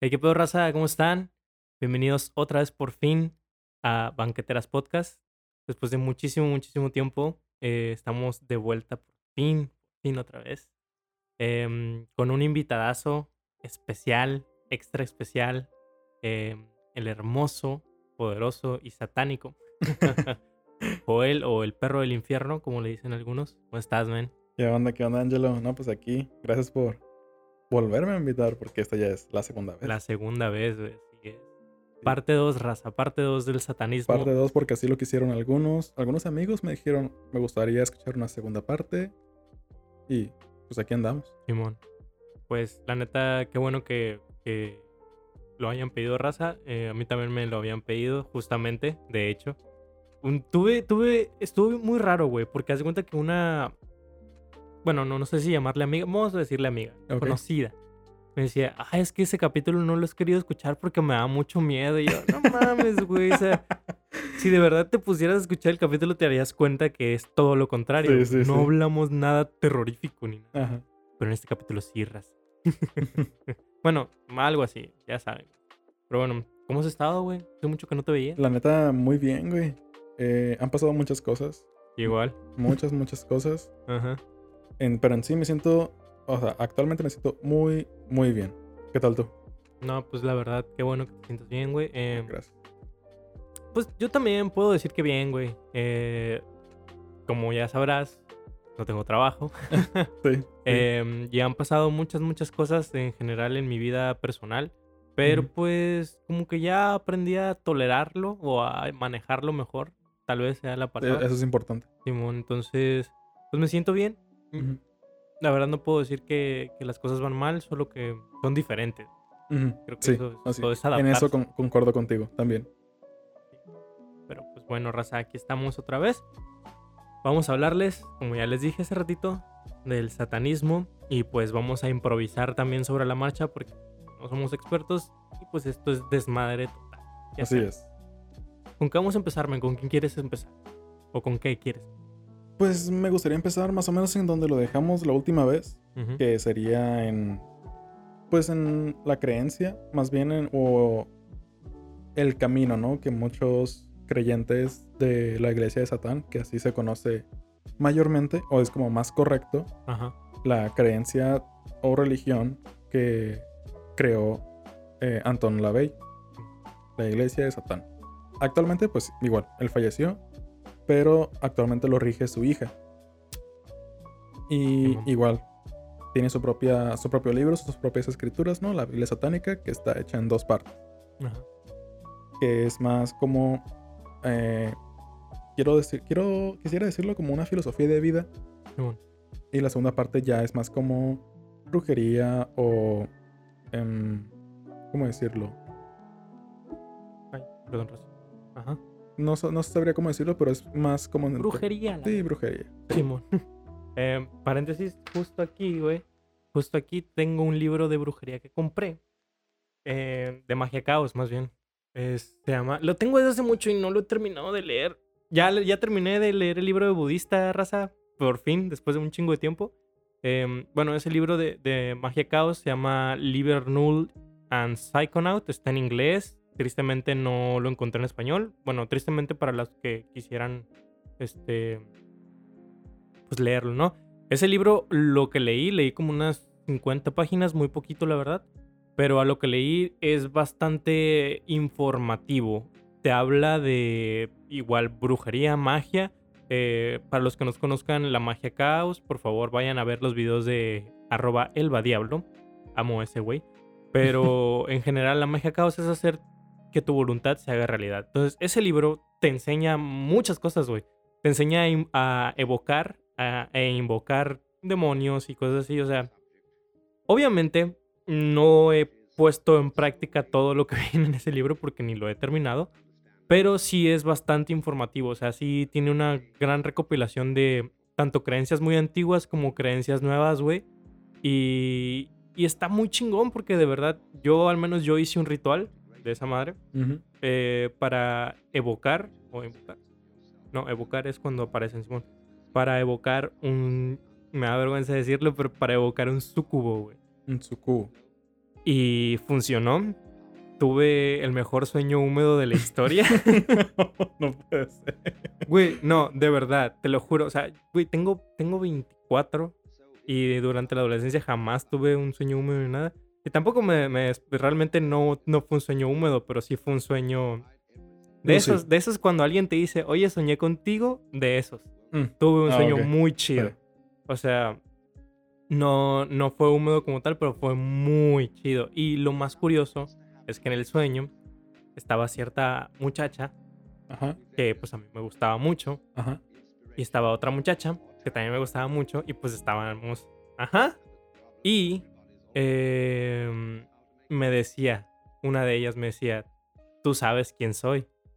Hey, ¿qué pedo, raza? ¿Cómo están? Bienvenidos otra vez por fin a Banqueteras Podcast. Después de muchísimo, muchísimo tiempo, eh, estamos de vuelta por fin, por fin otra vez. em, con un invitadazo especial, extra especial, em, el hermoso, poderoso y satánico. Joel o el perro del infierno, como le dicen algunos. ¿Cómo estás, man? ¿Qué onda, qué onda, Angelo? No, pues aquí, gracias por volverme a invitar, porque esta ya es la segunda vez. La segunda vez, güey. Parte 2, raza. Parte 2 del satanismo. Parte 2, porque así lo quisieron algunos. Algunos amigos me dijeron, me gustaría escuchar una segunda parte. Y pues aquí andamos. Simón. Pues la neta, qué bueno que, que lo hayan pedido raza. Eh, a mí también me lo habían pedido, justamente, de hecho. Un- tuve, tuve, estuvo muy raro, güey, porque haz de cuenta que una, bueno, no, no sé si llamarle amiga, vamos a decirle amiga, Ok. conocida. Me decía, ah, es que ese capítulo no lo has querido escuchar porque me da mucho miedo. Y yo, no mames, güey, o sea, si de verdad te pusieras a escuchar el capítulo te darías cuenta que es todo lo contrario. Sí, sí, no sí. hablamos nada terrorífico ni nada. Ajá. Pero en este capítulo sí, raza. bueno, algo así, ya saben. Pero bueno, ¿cómo has estado, güey? Hace mucho que no te veía. La neta, muy bien, güey. Eh, han pasado muchas cosas. Igual. Muchas, muchas cosas. Ajá. En- pero en sí me siento, o sea, actualmente me siento muy, muy bien. ¿Qué tal tú? No, pues la verdad, qué bueno que te sientas bien, güey. Eh, Gracias. pues yo también puedo decir que bien, güey. Eh, como ya sabrás, no tengo trabajo. Sí. sí. Em, ya han pasado muchas, muchas cosas en general en mi vida personal. Pero pues como que ya aprendí a tolerarlo o a manejarlo mejor. Tal vez sea la Eh, palabra. Eso es importante. Simón, entonces, pues me siento bien. La verdad no puedo decir que, que las cosas van mal, solo que son diferentes. Creo que Sí, eso es- todo es En eso con- concuerdo contigo también. Pero pues bueno, raza, aquí estamos otra vez. Vamos a hablarles, como ya les dije hace ratito, del satanismo. Y pues vamos a improvisar también sobre la marcha porque no somos expertos. Y pues esto es desmadre total. Ya Así es. ¿Con qué vamos a empezar, men? ¿Con quién quieres empezar? ¿O con qué quieres? Pues me gustaría empezar más o menos en donde lo dejamos la última vez, que sería en, pues en la creencia, más bien en, o el camino, ¿no? Que muchos creyentes de la iglesia de Satán, que así se conoce mayormente, o es como más correcto, Ajá. la creencia o religión que creó eh, Anton LaVey, la iglesia de Satán. Actualmente, pues igual, él falleció, pero actualmente lo rige su hija. Y igual, tiene su, propia, su propio libro, sus propias escrituras, ¿no? La Biblia satánica, que está hecha en dos partes, Ajá. que es más como... eh, quiero decir, quiero, quisiera decirlo como una filosofía de vida, y la segunda parte ya es más como brujería o... em, ¿Cómo decirlo? Ay, perdón, raza. Ajá. No, no sabría cómo decirlo, pero es más como... Brujería. la Sí, brujería. Simón. Eh, paréntesis, justo aquí, güey. Justo aquí tengo un libro de brujería que compré. eh, de magia caos, más bien. Es- se llama. Lo tengo desde hace mucho y no lo he terminado de leer. Ya, ya terminé de leer el libro de budista, raza. Por fin, después de un chingo de tiempo. Em, bueno, ese libro de, de magia caos se llama Liber Null and Psychonaut. Está en inglés. Tristemente no lo encontré en español. Bueno, tristemente para los que quisieran. Este pues leerlo, ¿no? Ese libro, lo que leí, leí como unas 50 páginas, muy poquito la verdad, pero a lo que leí es bastante informativo. Te habla de igual brujería, magia. Eh, para los que nos conozcan la magia caos, por favor vayan a ver los videos de arroba elvadiablo. Amo ese güey. Pero en general la magia caos es hacer que tu voluntad se haga realidad. Entonces ese libro te enseña muchas cosas, güey te enseña a, evocar a- e invocar demonios y cosas así. O sea, obviamente no he puesto en práctica todo lo que viene en ese libro porque ni lo he terminado. Pero sí es bastante informativo. O sea, sí tiene una gran recopilación de tanto creencias muy antiguas como creencias nuevas, güey. Y está muy chingón porque de verdad yo al menos yo hice un ritual de esa madre eh, para evocar o invocar. No, evocar es cuando aparece en Simón. Para evocar un. Me da vergüenza decirlo, pero para evocar un sucubo, güey. Un sucubo. Y funcionó. Tuve el mejor sueño húmedo de la historia. no puede ser. Güey, no, de verdad, te lo juro. O sea, güey, tengo, tengo 24 y durante la adolescencia jamás tuve un sueño húmedo ni nada. Y tampoco me, me- realmente no, no fue un sueño húmedo, pero sí fue un sueño de sí. esos, de esos cuando alguien te dice, oye, soñé contigo, de esos. Mm, Tuve un Ah, sueño muy chido. O sea, no, no fue húmedo como tal, pero fue muy chido. Y lo más curioso es que en el sueño estaba cierta muchacha Ajá, que pues a mí me gustaba mucho. ajá. Y estaba otra muchacha que también me gustaba mucho. Y pues estábamos. Ajá. Y em, me decía, una de ellas me decía, tú sabes quién soy.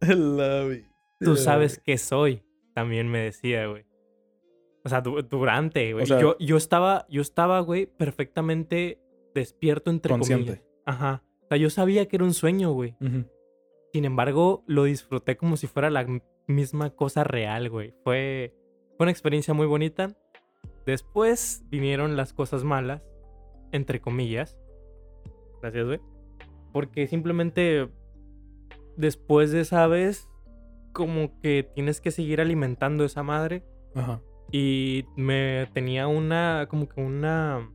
Tú sabes qué soy. También me decía, güey. O sea, du- durante, güey. O sea- yo, yo estaba, yo estaba, güey, perfectamente despierto entre Consciente. comillas. Ajá. O sea, yo sabía que era un sueño, güey. Ujú. Sin embargo, lo disfruté como si fuera la misma cosa real, güey. Fue, fue una experiencia muy bonita. Después vinieron las cosas malas, entre comillas. Gracias, güey. Porque simplemente después de esa vez, como que tienes que seguir alimentando esa madre. Ajá. Y me tenía una, como que una,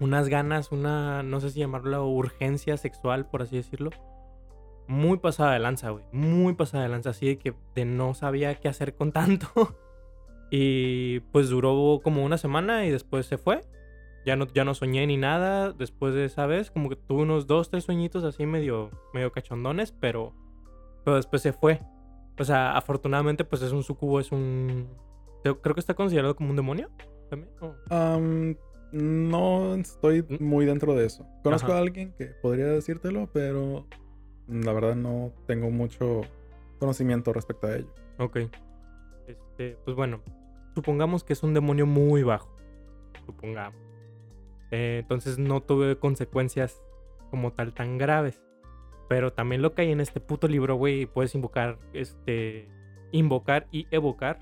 unas ganas, una, no sé si llamarlo urgencia sexual, por así decirlo. Muy pasada de lanza, güey. Muy pasada de lanza, así de que de no sabía qué hacer con tanto. y pues duró como una semana y después se fue. Ya no, ya no soñé ni nada después de esa vez. Como que tuve unos dos, tres sueñitos así medio, medio cachondones, pero, pero después se fue. O sea, afortunadamente, pues es un sucubo, es un. Creo que está considerado como un demonio también. ¿o? No estoy Mm. muy dentro de eso. Conozco Ajá. a alguien que podría decírtelo, pero la verdad no tengo mucho conocimiento respecto a ello. Ok. Este, pues bueno, supongamos que es un demonio muy bajo. Supongamos. Eh, entonces no tuve consecuencias como tal tan graves. Pero también lo que hay en este puto libro, güey, puedes invocar, este, invocar y evocar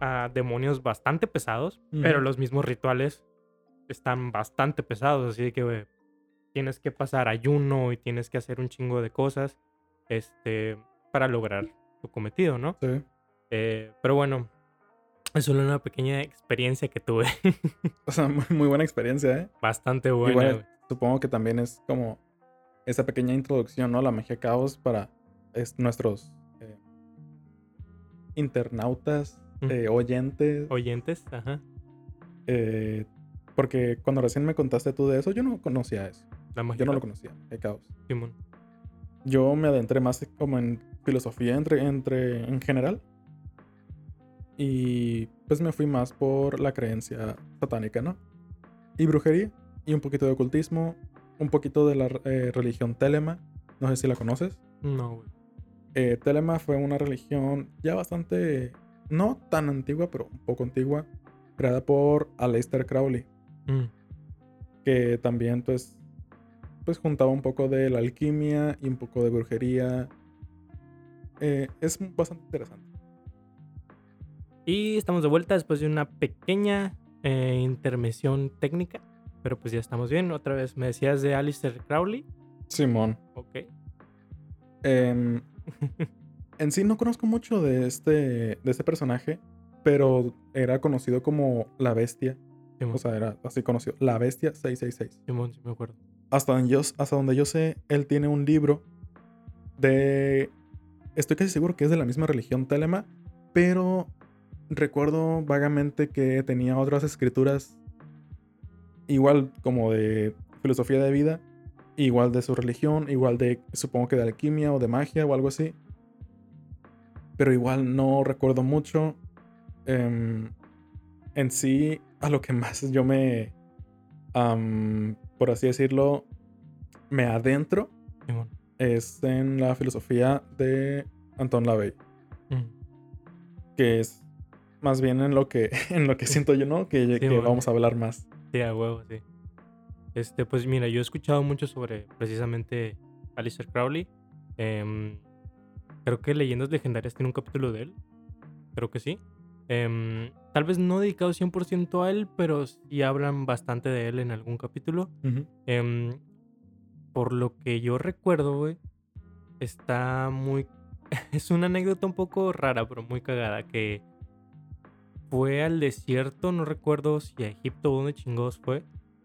a demonios bastante pesados, pero los mismos rituales están bastante pesados, así que, tienes que pasar ayuno y tienes que hacer un chingo de cosas, este, para lograr tu cometido, ¿no? Sí. Eh, pero bueno, es solo una pequeña experiencia que tuve. O sea, muy, muy buena experiencia, ¿eh? Bastante buena, Igual, supongo que también es como esa pequeña introducción, ¿no? A la magia caos para es- nuestros eh, internautas, Mm. eh, oyentes. Oyentes, ajá. eh, porque cuando recién me contaste tú de eso, yo no conocía eso. La magia. Yo no lo conocía, el caos. Simón. Yo me adentré más como en filosofía entre, entre, en general. Y pues me fui más por la creencia satánica, ¿no? Y brujería. Y un poquito de ocultismo. Un poquito de la eh, religión Telema. No sé si la conoces. No, güey. Eh, Telema fue una religión ya bastante, no tan antigua, pero un poco antigua, creada por Aleister Crowley, Mm, que también pues, pues juntaba un poco de la alquimia y un poco de brujería. Eh, es bastante interesante. Y estamos de vuelta después de una pequeña eh, intervención técnica. Pero pues ya estamos bien. Otra vez me decías de Alistair Crowley. Simón. Ok. em, en sí no conozco mucho de este, de este personaje, pero era conocido como la bestia. Simón, O sea, era así conocido. La bestia 666. Simón, sí me acuerdo. hasta donde, yo, hasta donde yo sé, él tiene un libro de... Estoy casi seguro que es de la misma religión Telema, pero recuerdo vagamente que tenía otras escrituras igual como de filosofía de vida, igual de su religión, igual de, supongo que de alquimia o de magia o algo así. Pero igual no recuerdo mucho. Em, en sí, a lo que más yo me, por así decirlo, me adentro es en la filosofía de Anton LaVey, Mm, que es más bien en lo que, en lo que siento yo, ¿no? Que, que bueno. vamos a hablar más. Sí, a huevo, sí. Este, pues mira, yo he escuchado mucho sobre precisamente Alistair Crowley. Em, creo que Leyendas Legendarias tiene un capítulo de él. Creo que sí. Em, tal vez no dedicado 100% a él, pero sí hablan bastante de él en algún capítulo. Em, por lo que yo recuerdo, güey, está muy... es una anécdota un poco rara, pero muy cagada, que fue al desierto, no recuerdo si a Egipto o dónde chingados fue.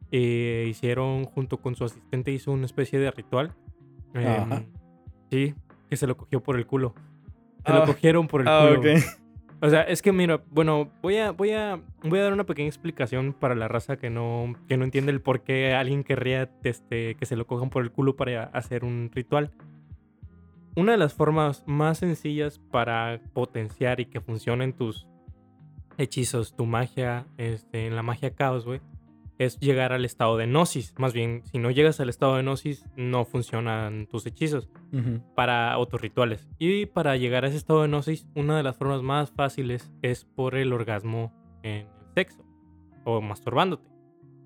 eh, hicieron, junto con su asistente, hizo una especie de ritual. Ajá. Em, sí, que se lo cogió por el culo. Se lo Ah, cogieron por el Ah, culo. O sea, es que mira, bueno, voy a, voy a, voy a dar una pequeña explicación para la raza que no, que no entiende el por qué alguien querría este, que se lo cojan por el culo para hacer un ritual. Una de las formas más sencillas para potenciar y que funcionen tus hechizos, tu magia, este, en la magia caos, güey, es llegar al estado de gnosis. Más bien, si no llegas al estado de gnosis, no funcionan tus hechizos para otros rituales. Y para llegar a ese estado de gnosis, una de las formas más fáciles es por el orgasmo en el sexo o masturbándote.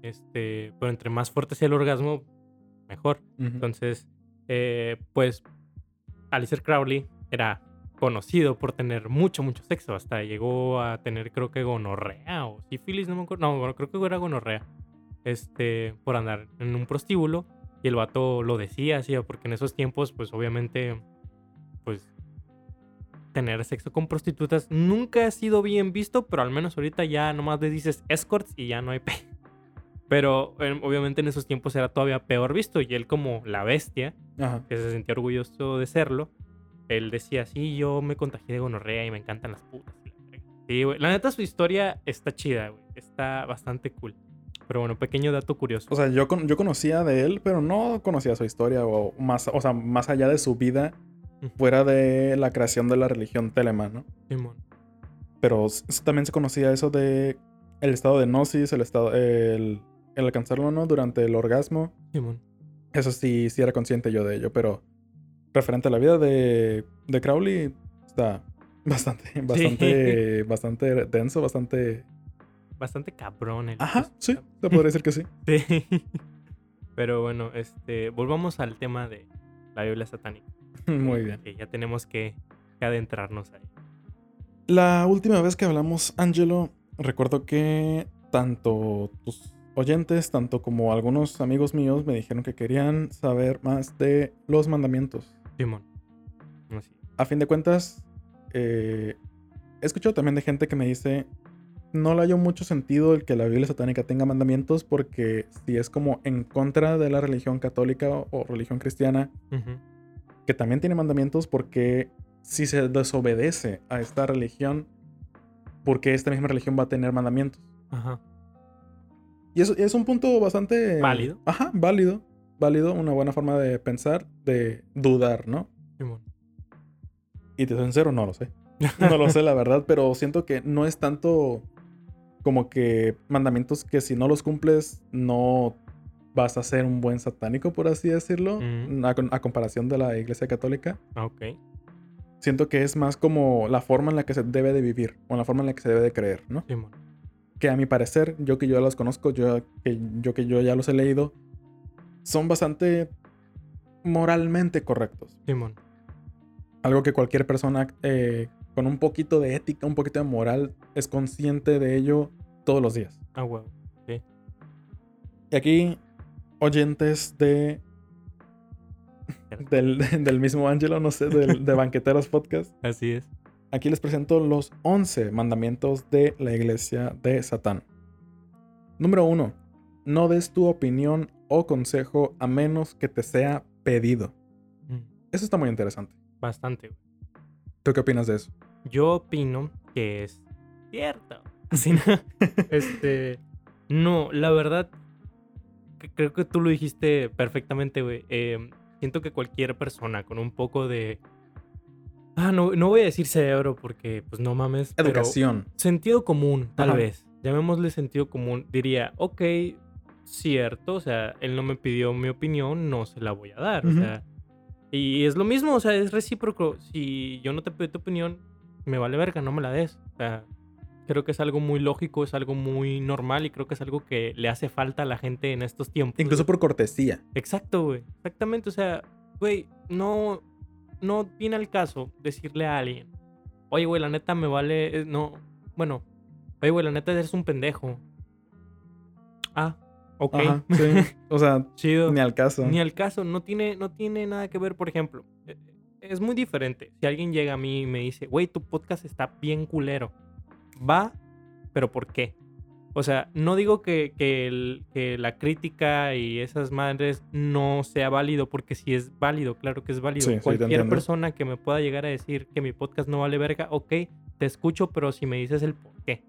Este, pero entre más fuerte sea el orgasmo, mejor. Entonces, eh, pues, Alistair Crowley era conocido por tener mucho, mucho sexo. Hasta llegó a tener, creo que gonorrea o sífilis, no me acuerdo. No, bueno, creo que era gonorrea. Este, por andar en un prostíbulo. Y el vato lo decía así, porque en esos tiempos, pues obviamente, pues, tener sexo con prostitutas nunca ha sido bien visto, pero al menos ahorita ya nomás le dices escorts y ya no hay pe. Pero eh, obviamente en esos tiempos era todavía peor visto y él como la bestia, Ajá. que se sentía orgulloso de serlo, él decía, sí, yo me contagié de gonorrea y me encantan las putas. y la verga". Sí, güey. La neta su historia está chida, güey. Está bastante cool. Pero bueno, pequeño dato curioso. O sea, yo, con- yo conocía de él, pero no conocía su historia o más, o sea, más allá de su vida, fuera de la creación de la religión telema, ¿no? Simón. Pero también se conocía eso de el estado de gnosis, el estado, el, el alcanzarlo, ¿no? Durante el orgasmo. Simón. Eso sí, sí era consciente yo de ello, pero referente a la vida de, de Crowley, está bastante, bastante, bastante denso, bastante... Bastante cabrón el. Ajá, sí, te podría decir que sí. Sí. Pero bueno, este, volvamos al tema de la Biblia satánica. Muy bien. Que ya tenemos que, que adentrarnos ahí. La última vez que hablamos, Angelo, recuerdo que tanto tus oyentes, tanto como algunos amigos míos me dijeron que querían saber más de los mandamientos. Simón. Así. A fin de cuentas, eh, he escuchado también de gente que me dice, no le hallo mucho sentido el que la Biblia satánica tenga mandamientos porque si es como en contra de la religión católica o, o religión cristiana, que también tiene mandamientos, porque si se desobedece a esta religión, porque esta misma religión va a tener mandamientos? Ajá. Y eso es un punto bastante... Válido. Ajá, válido. Válido, una buena forma de pensar, de dudar, ¿no? Simón. Y te soy sincero, no lo sé. No lo sé, la verdad, pero siento que no es tanto como que mandamientos que si no los cumples no vas a ser un buen satánico, por así decirlo, Mm. a, a comparación de la iglesia católica. Ah, Ok. Siento que es más como la forma en la que se debe de vivir o la forma en la que se debe de creer, ¿no? Simón. Que a mi parecer, yo que yo los conozco, yo que yo, que yo ya los he leído, son bastante moralmente correctos. Simón. Algo que cualquier persona eh, con un poquito de ética, un poquito de moral, es consciente de ello todos los días. Ah, huevo. Y aquí, oyentes de del, del mismo Angelo, no sé, del, de Banqueteros Podcast, Así es. aquí les presento los 11 mandamientos de la iglesia de Satán. Número 1. No des tu opinión o consejo a menos que te sea pedido. Mm, Eso está muy interesante. Bastante, güey. ¿Tú qué opinas de eso? Yo opino que es cierto. Así, ¿no? este. No, la verdad. Creo que tú lo dijiste perfectamente, güey. Eh, siento que cualquier persona con un poco de. Ah, no, no voy a decir cerebro porque, pues no mames. pero Educación. sentido común, tal Ajá. vez. Llamémosle sentido común. Diría, ok, cierto. O sea, él no me pidió mi opinión, no se la voy a dar. Ujú. O sea. Y es lo mismo, o sea, es recíproco. Si yo no te pido tu opinión, me vale verga, no me la des. O sea, creo que es algo muy lógico, es algo muy normal y creo que es algo que le hace falta a la gente en estos tiempos. Incluso por cortesía. Exacto, güey. Exactamente, o sea, güey, no, no viene al caso decirle a alguien, oye, güey, la neta me vale, eh, no, bueno, oye, güey, la neta eres un pendejo. Ah, Ok. Ajá, sí. O sea, Chido. ni al caso. Ni al caso, no tiene, no tiene nada que ver, por ejemplo. eh, Es muy diferente. Si alguien llega a mí y me dice, güey, tu podcast está bien culero. Va, pero ¿por qué? O sea, no digo que, que el- que la crítica y esas madres no sea válido, porque si es válido, claro que es válido. Sí, sí, Cualquier entiendo. persona que me pueda llegar a decir que mi podcast no vale verga, ok, te escucho, pero si me dices el por qué.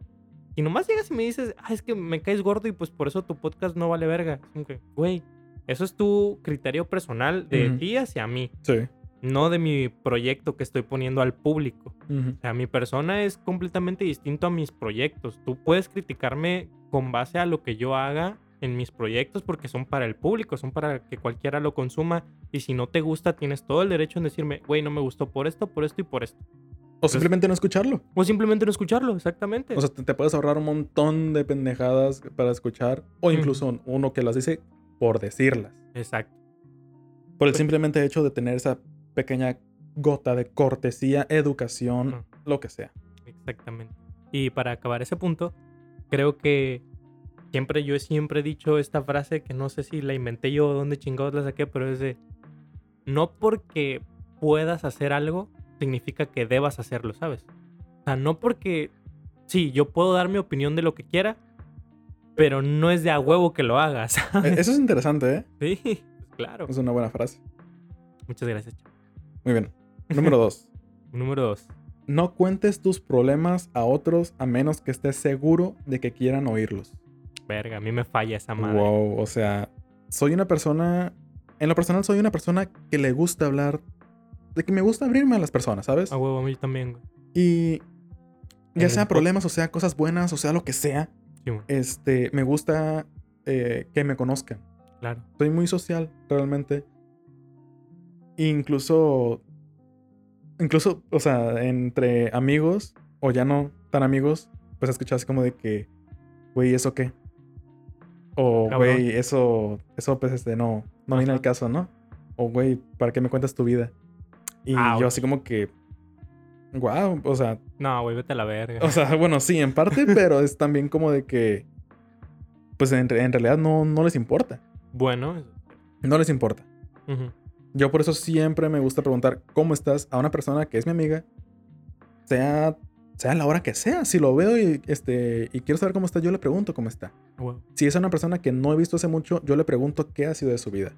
Y nomás llegas y me dices, ah, es que me caes gordo y pues por eso tu podcast no vale verga. Que, güey, eso es tu criterio personal de ti hacia mí, Sí. no de mi proyecto que estoy poniendo al público. Ujú. O sea, mi persona es completamente distinto a mis proyectos. Tú puedes criticarme con base a lo que yo haga en mis proyectos porque son para el público, son para que cualquiera lo consuma. Y si no te gusta, tienes todo el derecho en decirme, güey, no me gustó por esto, por esto y por esto. O simplemente no escucharlo. O simplemente no escucharlo, exactamente. O sea, te, te puedes ahorrar un montón de pendejadas para escuchar. O incluso uno que las dice por decirlas. Exacto. Por el Pues- simplemente hecho de tener esa pequeña gota de cortesía, educación, lo que sea. Exactamente. Y para acabar ese punto, creo que siempre yo siempre he dicho esta frase que no sé si la inventé yo o dónde chingados la saqué, pero es de no porque puedas hacer algo significa que debas hacerlo, ¿sabes? O sea, no porque sí, yo puedo dar mi opinión de lo que quiera, pero no es de a huevo que lo hagas. Eso es interesante, ¿eh? sí, pues claro. Es una buena frase. Muchas gracias. Muy bien. Número dos. Número dos. No cuentes tus problemas a otros a menos que estés seguro de que quieran oírlos. Verga, a mí me falla esa madre. Wow, o sea, soy una persona, en lo personal soy una persona que le gusta hablar, de que me gusta abrirme a las personas, ¿sabes? A huevo, a mí también, güey. Y ya sea problemas, o sea cosas buenas, o sea lo que sea, Sí, este, me gusta eh, que me conozcan. claro. Soy muy social, realmente. Incluso, incluso, o sea, entre amigos, o ya no tan amigos, pues así como de que, güey, ¿eso qué? O, güey, eso, eso, pues, este, no, no viene al caso, ¿no? O, güey, ¿para qué me cuentas tu vida? Y Ouch. yo así como que, wow, o sea, No, güey, vete a la verga. o sea, bueno, sí, en parte, pero es también como de que, pues, en, en realidad no, no les importa. bueno, No les importa. Yo por eso siempre me gusta preguntar cómo estás a una persona que es mi amiga, sea, sea la hora que sea. Si lo veo y, este, y quiero saber cómo está, yo le pregunto cómo está. Si es una persona que no he visto hace mucho, yo le pregunto qué ha sido de su vida.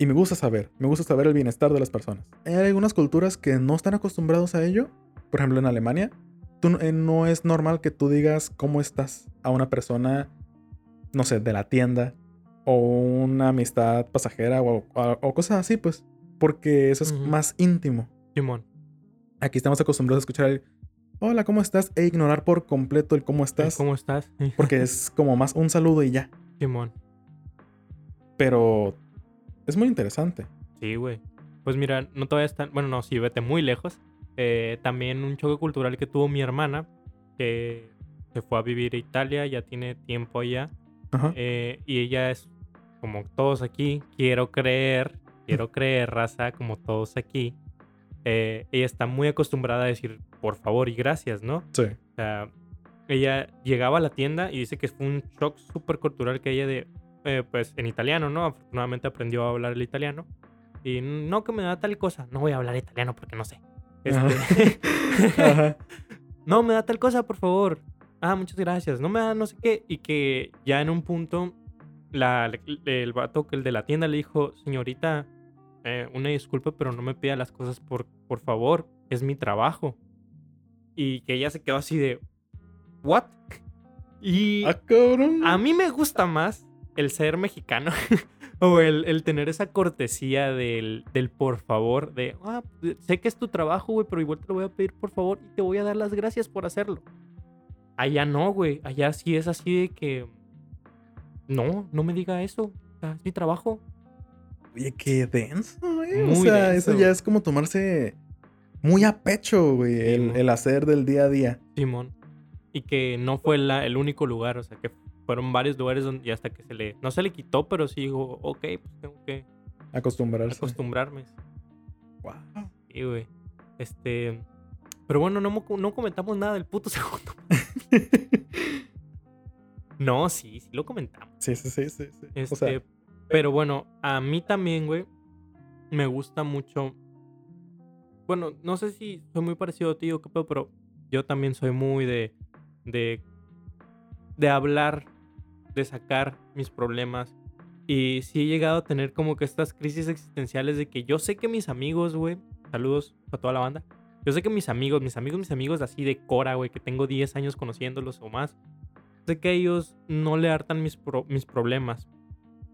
Y me gusta saber, me gusta saber el bienestar de las personas. Hay algunas culturas que no están acostumbrados a ello. Por ejemplo, en Alemania, tú, eh, no es normal que tú digas cómo estás a una persona, no sé, de la tienda o una amistad pasajera o, o- o cosas así, pues. Porque eso es más íntimo. Simón. Aquí estamos acostumbrados a escuchar el hola, ¿cómo estás? e ignorar por completo el cómo estás. ¿Cómo estás? Porque es como más un saludo y ya. Simón. Pero es muy interesante. Sí, güey. Pues mira, no te vayas tan. Bueno, no, sí, vete muy lejos. Eh, también un choque cultural que tuvo mi hermana, que se fue a vivir a Italia, ya tiene tiempo allá. Ajá. eh, y ella es, como todos aquí, quiero creer, quiero creer, raza, como todos aquí. eh, ella está muy acostumbrada a decir por favor y gracias, ¿no? Sí. O sea, ella llegaba a la tienda y dice que fue un shock súper cultural que ella de, eh, pues en italiano, ¿no? Afortunadamente aprendió a hablar el italiano. Y no que me da tal cosa, no voy a hablar italiano porque no sé. Este, Ajá. no, me da tal cosa, por favor. Ah, muchas gracias. No me da no sé qué. Y que ya en un punto, la, el vato, el de la tienda, le dijo, señorita, eh, una disculpa, pero no me pida las cosas por, por favor. Es mi trabajo. Y que ella se quedó así de, ¿what? Y Ah, cabrón. a mí me gusta más el ser mexicano o el, el tener esa cortesía del, del por favor, de, ah, sé que es tu trabajo, güey, pero igual te lo voy a pedir por favor y te voy a dar las gracias por hacerlo. Allá no, güey, allá sí es así de que, no, no me diga eso, o sea, es mi trabajo. Oye, qué denso, güey. O Muy sea, denso, eso ya es como tomarse muy a pecho, güey, el, el hacer del día a día. Simón. Y que no fue la- el único lugar, o sea, que fueron varios lugares donde y hasta que se le, no se le quitó, pero sí dijo, ok, pues tengo que Acostumbrarse. acostumbrarme. Wow. Sí, güey. Este. Pero bueno, no, no comentamos nada del puto segundo. No, sí, sí lo comentamos. Sí, sí, sí, sí. sí. Este, O sea, pero bueno, a mí también, güey, me gusta mucho. Bueno, no sé si soy muy parecido a ti o qué pedo, pero yo también soy muy de. de. de hablar, de sacar mis problemas. Y sí he llegado a tener como que estas crisis existenciales de que yo sé que mis amigos, güey. Saludos a toda la banda. Yo sé que mis amigos, mis amigos, mis amigos así de Cora, güey, que tengo 10 años conociéndolos o más. Sé que ellos no le hartan mis, pro- mis problemas.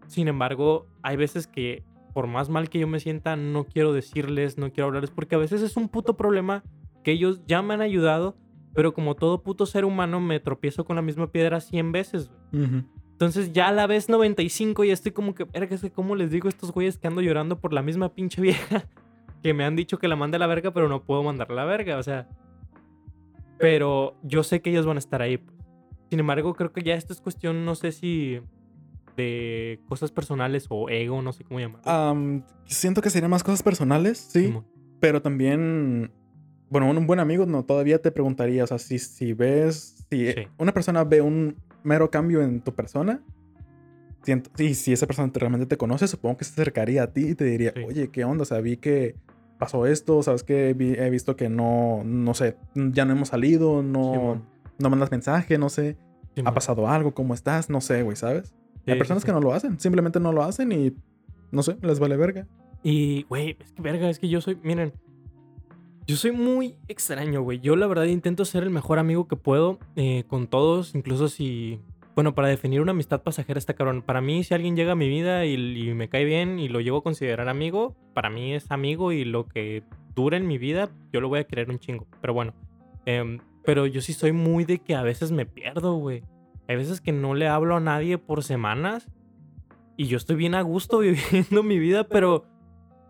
Sin embargo, hay veces que por más mal que yo me sienta, no quiero decirles, no quiero hablarles, porque a veces es un puto problema que ellos ya me han ayudado, pero como todo puto ser humano me tropiezo con la misma piedra 100 veces. güey. ujú. Entonces ya a la vez 95 y estoy como que, verga, es que cómo les digo a estos güeyes que ando llorando por la misma pinche vieja que me han dicho que la mande a la verga, pero no puedo mandarla a la verga, o sea. Pero yo sé que ellos van a estar ahí. pues. Sin embargo, creo que ya esto es cuestión, no sé si de cosas personales o ego, no sé cómo llamarlo. Am, siento que serían más cosas personales, sí. Simón. Pero también, bueno, un buen amigo no todavía te preguntaría, o sea, si, si ves, si Sí. una persona ve un mero cambio en tu persona, y si esa persona te- realmente te conoce, supongo que se acercaría a ti y te diría, Sí. oye, ¿qué onda? O sea, vi que pasó esto, sabes que he visto que no, no sé, ya no hemos salido, no, Simón. no mandas mensaje, no sé, ha pasado algo, ¿cómo estás? No sé, güey, ¿sabes? Sí, Hay sí, personas sí. que no lo hacen, simplemente no lo hacen y, no sé, les vale verga. Y, güey, es que verga, es que yo soy, miren, yo soy muy extraño, güey. Yo la verdad intento ser el mejor amigo que puedo eh, con todos, incluso si, bueno, para definir una amistad pasajera está cabrón. Para mí, si alguien llega a mi vida y, y me cae bien y lo llego a considerar amigo, para mí es amigo y lo que dure en mi vida, yo lo voy a querer un chingo. Pero bueno, em, pero yo sí soy muy de que a veces me pierdo, güey. Hay veces que no le hablo a nadie por semanas y yo estoy bien a gusto viviendo mi vida, pero,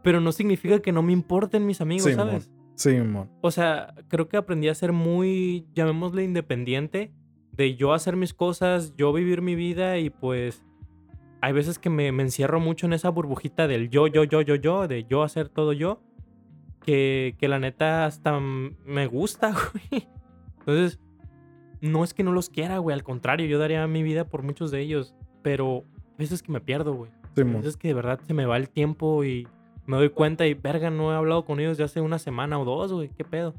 pero no significa que no me importen mis amigos, Sí, ¿sabes? Sí, mon. O sea, creo que aprendí a ser muy, llamémosle independiente, de yo hacer mis cosas, yo vivir mi vida y pues hay veces que me, me encierro mucho en esa burbujita del yo, yo, yo, yo, yo, de yo hacer todo yo, que, que la neta hasta me gusta, güey. Entonces, no es que no los quiera, güey, al contrario, yo daría mi vida por muchos de ellos, pero hay veces que me pierdo, güey. Sí, mon. veces que de verdad se me va el tiempo y me doy cuenta y verga, no he hablado con ellos ya hace una semana o dos, güey, qué pedo.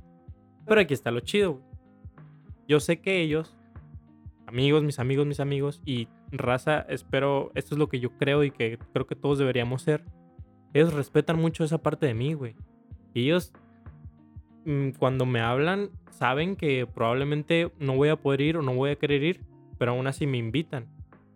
Pero aquí está lo chido, güey. Yo sé que ellos, amigos, mis amigos, mis amigos, y raza, espero, esto es lo que yo creo y que creo que todos deberíamos ser. Ellos respetan mucho esa parte de mí, güey. Y ellos, mm, cuando me hablan, saben que probablemente no voy a poder ir o no voy a querer ir, pero aún así me invitan.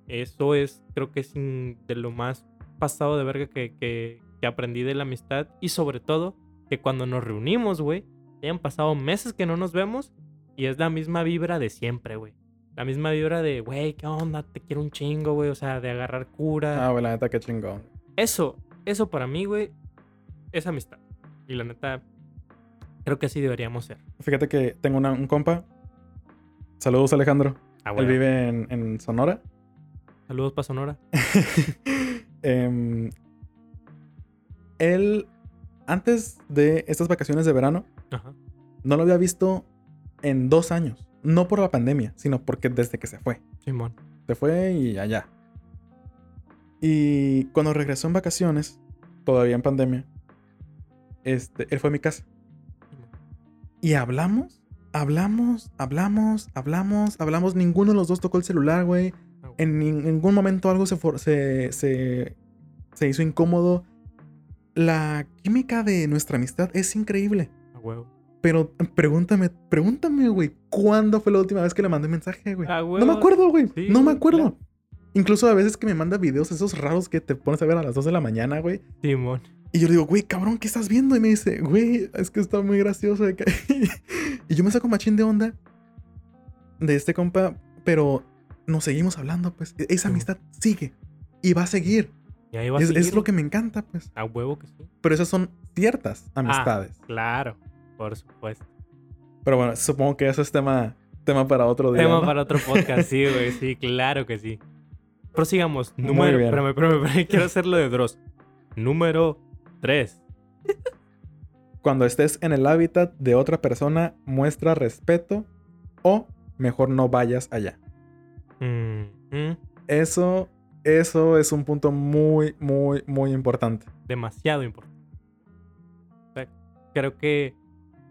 Eso es, creo que es de lo más pasado de verga que, que aprendí de la amistad. Y sobre todo, que cuando nos reunimos, güey, ya han pasado meses que no nos vemos y es la misma vibra de siempre, güey. La misma vibra de, güey, ¿qué onda? Te quiero un chingo, güey. O sea, de agarrar cura. Ah, güey, la neta, qué chingón. Eso, eso para mí, güey, es amistad. Y la neta, creo que así deberíamos ser. Fíjate que tengo una- un compa. Saludos, Alejandro. Ah, Él vive en, en Sonora. Saludos para Sonora. Em, él, antes de estas vacaciones de verano, Ajá. no lo había visto en dos años. No por la pandemia, sino porque desde que se fue. Simón. Se fue y allá. Y cuando regresó en vacaciones, todavía en pandemia, este, él fue a mi casa. Y hablamos, hablamos, hablamos, hablamos, hablamos. Ninguno de los dos tocó el celular, güey. Ah. En nin- ningún momento algo se, se, se, se hizo incómodo. La química de nuestra amistad es increíble. A huevo. Pero pregúntame, pregúntame, güey, ¿cuándó fue la última vez que le mandé mensaje, güey? A No me acuerdo, güey. Sí, no me acuerdo. claro. Incluso a veces que me manda videos esos raros que te pones a ver a las 2 de la mañana, güey. Simón. Y yo le digo, güey, cabrón, ¿qué estás viendo? Y me dice, güey, es que está muy gracioso. de que-". y yo me saco machín de onda de este compa, pero nos seguimos hablando, pues. Esa amistad sigue y va a seguir. Y ahí va a Es, lo que me encanta, pues. A huevo que sí. Pero esas son ciertas amistades. Claro, por supuesto. Pero bueno, supongo que eso es tema, tema para otro día. Tema ¿no? para otro podcast, sí, güey, sí, claro que sí. Prosigamos. Número, espérame, espérame, espérame, quiero hacerlo de Dross. Número 3. Cuando estés en el hábitat de otra persona, muestra respeto o mejor no vayas allá. Mm, Eso, eso es un punto muy, muy, muy importante. Demasiado importante. Creo que.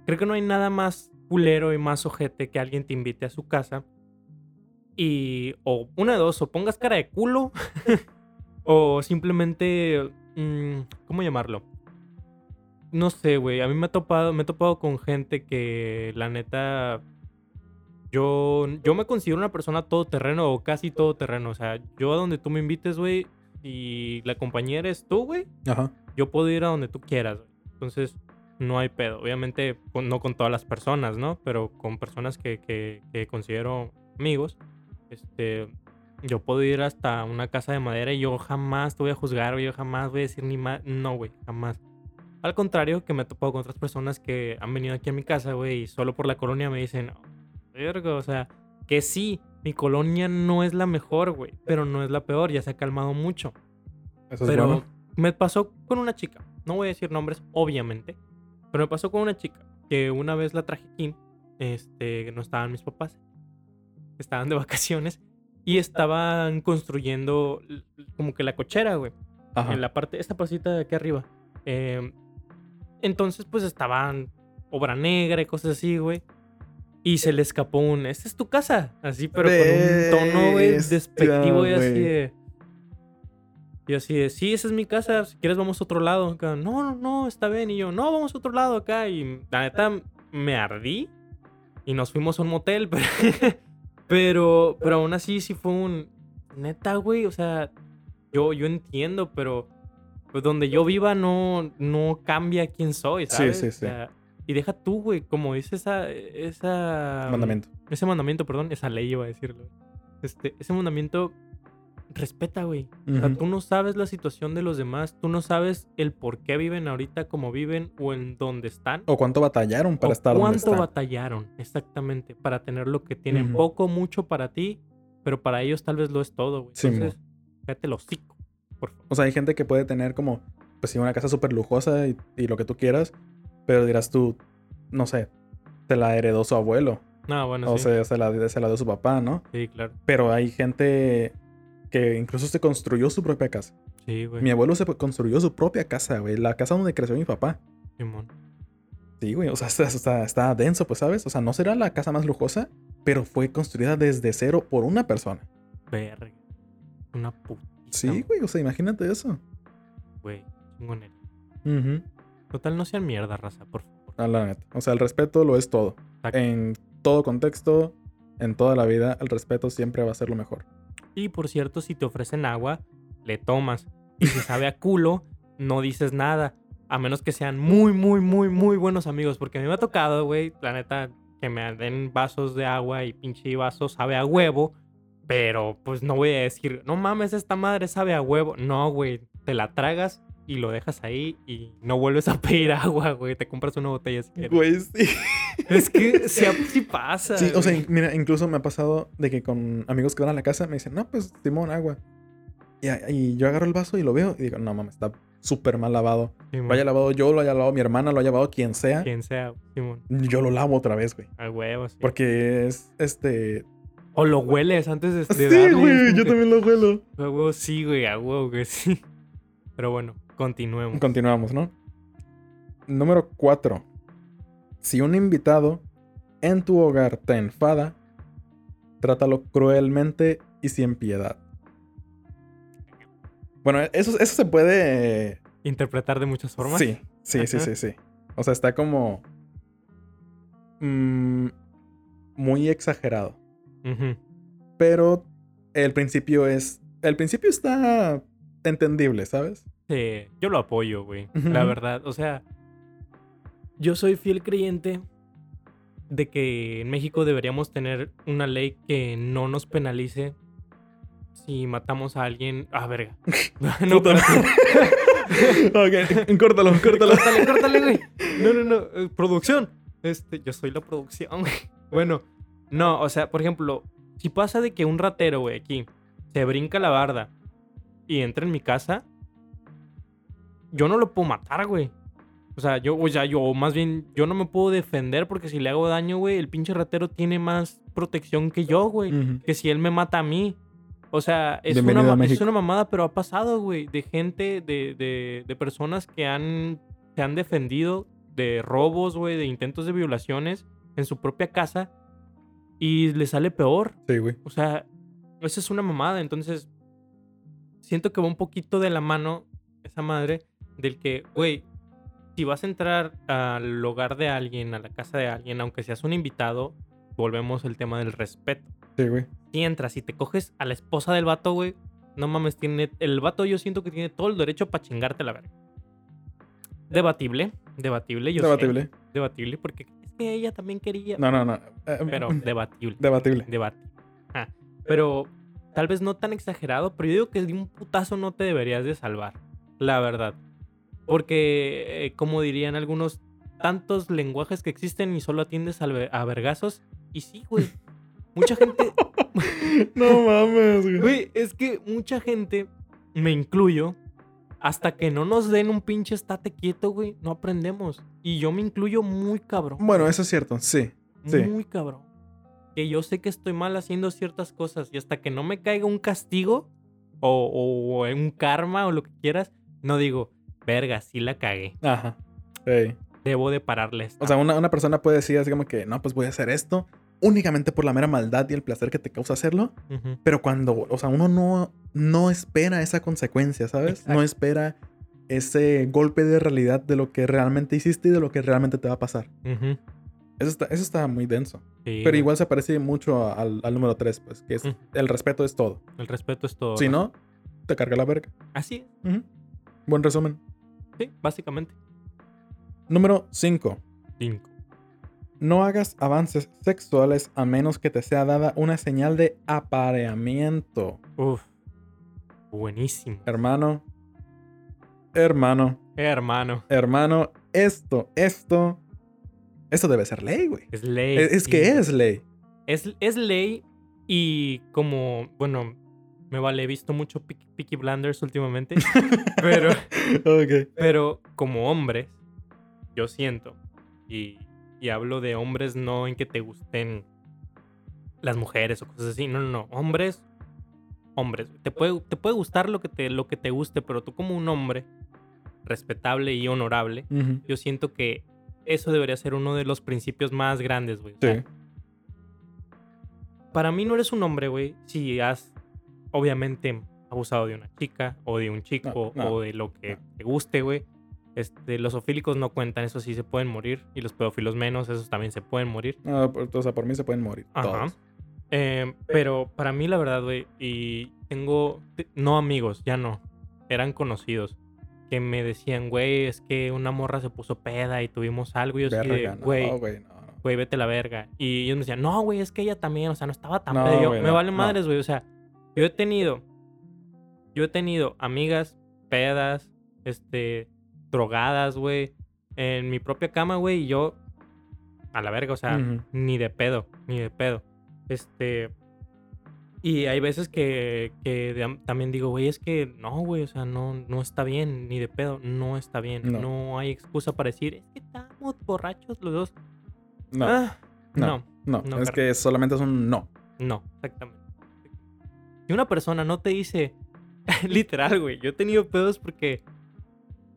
Creo que no hay nada más culero y más ojete que alguien te invite a su casa. Y. O una de dos, o pongas cara de culo. o simplemente. mm, ¿Cómo llamarlo? No sé, güey. A mí me ha topado, me he topado con gente que la neta. Yo, yo me considero una persona todoterreno o casi todoterreno. O sea, yo a donde tú me invites, güey, y la compañía eres tú, güey, yo puedo ir a donde tú quieras, güey. Entonces, no hay pedo. Obviamente, no con todas las personas, ¿no? Pero con personas que, que, que considero amigos, este, yo puedo ir hasta una casa de madera y yo jamás te voy a juzgar. Yo jamás voy a decir ni más. No, güey, jamás. Al contrario, que me he topado con otras personas que han venido aquí a mi casa, güey, y solo por la colonia me dicen, verga, o sea, que sí, mi colonia no es la mejor, güey, pero no es la peor, ya se ha calmado mucho. Eso es Pero bueno. me pasó con una chica. No voy a decir nombres, obviamente. Pero me pasó con una chica que una vez la traje aquí. Este, no estaban mis papás. Estaban de vacaciones. Y estaban construyendo como que la cochera, güey. Ajá. En la parte, esta pasita de aquí arriba. Eh, entonces, pues estaban obra negra y cosas así, güey. Y se le escapó un, esta es tu casa. Así, pero con un tono, güey, Bestia, despectivo y así de... Y así de, sí, esa es mi casa, si quieres vamos a otro lado. Acá, no, no, no, está bien. Y yo, no, vamos a otro lado acá. Y la neta, me ardí. Y nos fuimos a un motel, pero... pero, pero aún así sí fue un... Neta, güey, o sea, yo, yo entiendo, pero... Pues donde yo viva no, no cambia quién soy, Sí, ¿sabes? sí, O sí. sea, y deja tú, güey, como dice esa... esa Mandamiento. ese mandamiento, perdón, esa ley iba a decirlo. Este, ese mandamiento respeta, güey. O sea, tú no sabes la situación de los demás, tú no sabes el por qué viven ahorita como viven o en dónde están. O cuánto batallaron para o estar donde cuánto están. batallaron, exactamente, para tener lo que tienen. Ujú. Poco, mucho para ti, pero para ellos tal vez lo es todo, güey. Sí. Entonces, cállate el hocico, por favor. O sea, hay gente que puede tener como, pues sí, una casa súper lujosa y, y lo que tú quieras, pero dirás tú, no sé, te la heredó su abuelo. No, bueno, o sí. sea, se la, se la dio su papá, ¿no? Sí, claro. Pero hay gente que incluso se construyó su propia casa. Sí, güey. Mi abuelo se construyó su propia casa, güey. La casa donde creció mi papá. Simón. Sí, güey. O sea, está, está, está denso, pues, ¿sabes? O sea, no será la casa más lujosa, pero fue construida desde cero por una persona. Verga. Una puta. Sí, güey. O sea, imagínate eso. Güey, chingonería. Ujú. Total, no sean mierda, raza, por favor. A la neta. O sea, el respeto lo es todo. Exacto. En todo contexto, en toda la vida, el respeto siempre va a ser lo mejor. Y por cierto, si te ofrecen agua, le tomas. Y si sabe a culo, no dices nada. A menos que sean muy, muy, muy, muy buenos amigos. Porque a mí me ha tocado, güey, la neta, que me den vasos de agua y pinche vaso sabe a huevo. Pero pues no voy a decir, no mames, esta madre sabe a huevo. No, güey, te la tragas y lo dejas ahí y no vuelves a pedir agua, güey. Te compras una botella si quieres. Güey, sí. Es que sí, sí pasa. Sí, o sea, güey. mira, incluso me ha pasado de que con amigos que van a la casa me dicen, no, pues, Simón, agua. Y, y yo agarro el vaso y lo veo y digo, no mames, está súper mal lavado. Simón. Lo haya lavado yo, lo haya lavado mi hermana, lo haya lavado quien sea. Quien sea, Simón. Yo lo lavo otra vez, güey. A huevo, sí. Porque es, este... O lo hueles antes de, de Sí, darle, güey, yo que, también lo huelo. A huevo, sí, güey, a huevo, güey, sí. Pero bueno, continuemos. Continuamos, ¿no? Número 4. Si un invitado en tu hogar te enfada, trátalo cruelmente y sin piedad. Bueno, eso, eso se puede... Interpretar de muchas formas. Sí, sí, sí, Ajá. sí, sí. O sea, está como... mm, muy exagerado. Pero el principio es... El principio está entendible, ¿sabes? Sí, yo lo apoyo, güey. La verdad, o sea, yo soy fiel creyente de que en México deberíamos tener una ley que no nos penalice si matamos a alguien. Ah, verga. no, ok, córtalo, córtalo. Córtale, córtale, güey. No, no, no. eh, producción. Este, yo soy la producción, güey. Bueno, no, o sea, por ejemplo, si pasa de que un ratero, güey, aquí se brinca la barda y entra en mi casa, yo no lo puedo matar, güey. O sea, yo, o sea, yo, más bien, yo no me puedo defender porque si le hago daño, güey, el pinche ratero tiene más protección que yo, güey. Que si él me mata a mí. O sea, es una, es una mamada, pero ha pasado, güey, de gente, de, de, de personas que han, se han defendido de robos, güey, de intentos de violaciones en su propia casa y le sale peor. Sí, güey. O sea, eso es una mamada. Entonces, siento que va un poquito de la mano esa madre del que, güey, si vas a entrar al hogar de alguien, a la casa de alguien, aunque seas un invitado, volvemos al tema del respeto. Sí, güey. Si entras y te coges a la esposa del vato, güey, no mames, tiene. El vato yo siento que tiene todo el derecho para chingarte la verga. Debatible, debatible, yo sé, Debatible. debatible, porque es que ella también quería. No, no, no. Eh, Pero debatible. Debatible. Debate. Ah, pero tal vez no tan exagerado, pero yo digo que de un putazo no te deberías de salvar, la verdad. Porque, eh, como dirían algunos, tantos lenguajes que existen y solo atiendes a vergazos. Y sí, güey. Mucha gente, No mames, güey. güey, es que mucha gente, me incluyo, hasta que no nos den un pinche estate quieto, güey, no aprendemos. Y yo me incluyo muy cabrón. Bueno, eso es cierto, sí. sí. Muy cabrón. Que yo sé que estoy mal haciendo ciertas cosas y hasta que no me caiga un castigo o, o un karma o lo que quieras, no digo, verga, sí la cagué. Ajá. Debo de pararle esta". O sea, una, una persona puede decir así como que, no, pues voy a hacer esto únicamente por la mera maldad y el placer que te causa hacerlo. Ujú. Pero cuando, o sea, uno no, no espera esa consecuencia, ¿sabes? Exacto. No espera ese golpe de realidad de lo que realmente hiciste y de lo que realmente te va a pasar. Eso está, eso está muy denso. Sí, Pero igual se parece mucho al, al número 3, pues, que es el respeto es todo. El respeto es todo. Si no, te carga la verga. Así es. Ujú. Buen resumen. Sí, básicamente. Número 5. Cinco. No hagas avances sexuales a menos que te sea dada una señal de apareamiento. Uf. Buenísimo. Hermano, hermano, hermano. hermano, esto, esto, esto debe ser ley, güey. Es ley. Es, es que es ley. Es, es ley y como, bueno, me vale, he visto mucho Peaky, Peaky Blinders últimamente, pero, pero como hombres, yo siento, y, y hablo de hombres no en que te gusten las mujeres o cosas así, no, no, no, hombres, hombres, te puede, te puede gustar lo que te, lo que te guste, pero tú como un hombre respetable y honorable, yo siento que eso debería ser uno de los principios más grandes, güey. O sea, Sí. para mí no eres un hombre, güey, si has obviamente abusado de una chica o de un chico No, no, o de lo que no. te guste, güey. Este, los ofílicos no cuentan, eso sí se pueden morir. Y los pedófilos menos, esos también se pueden morir. Por- o sea, por mí se pueden morir. Ajá. Todos. Eh, pero para mí, la verdad, güey, y tengo, te- no amigos, ya no, eran conocidos, que me decían, güey, es que una morra se puso peda y tuvimos algo. Y yo así de, Verga, no, güey, güey, no, no. vete la verga. Y ellos me decían, no, güey, es que ella también, o sea, no estaba tan No, peda. Yo, güey, me no, valen no. madres, güey, o sea, yo he tenido, yo he tenido amigas pedas, este, drogadas, güey, en mi propia cama, güey, y yo, a la verga, o sea, ni de pedo, ni de pedo. Este, y hay veces que, que de- también digo, güey, es que no, güey, o sea, no, no está bien, ni de pedo, no está bien. No. No, hay excusa para decir, es que estamos borrachos los dos. No, Ah, no, no, no, no, es que solamente es un no. no, exactamente. Si una persona no te dice, literal, güey, yo he tenido pedos porque,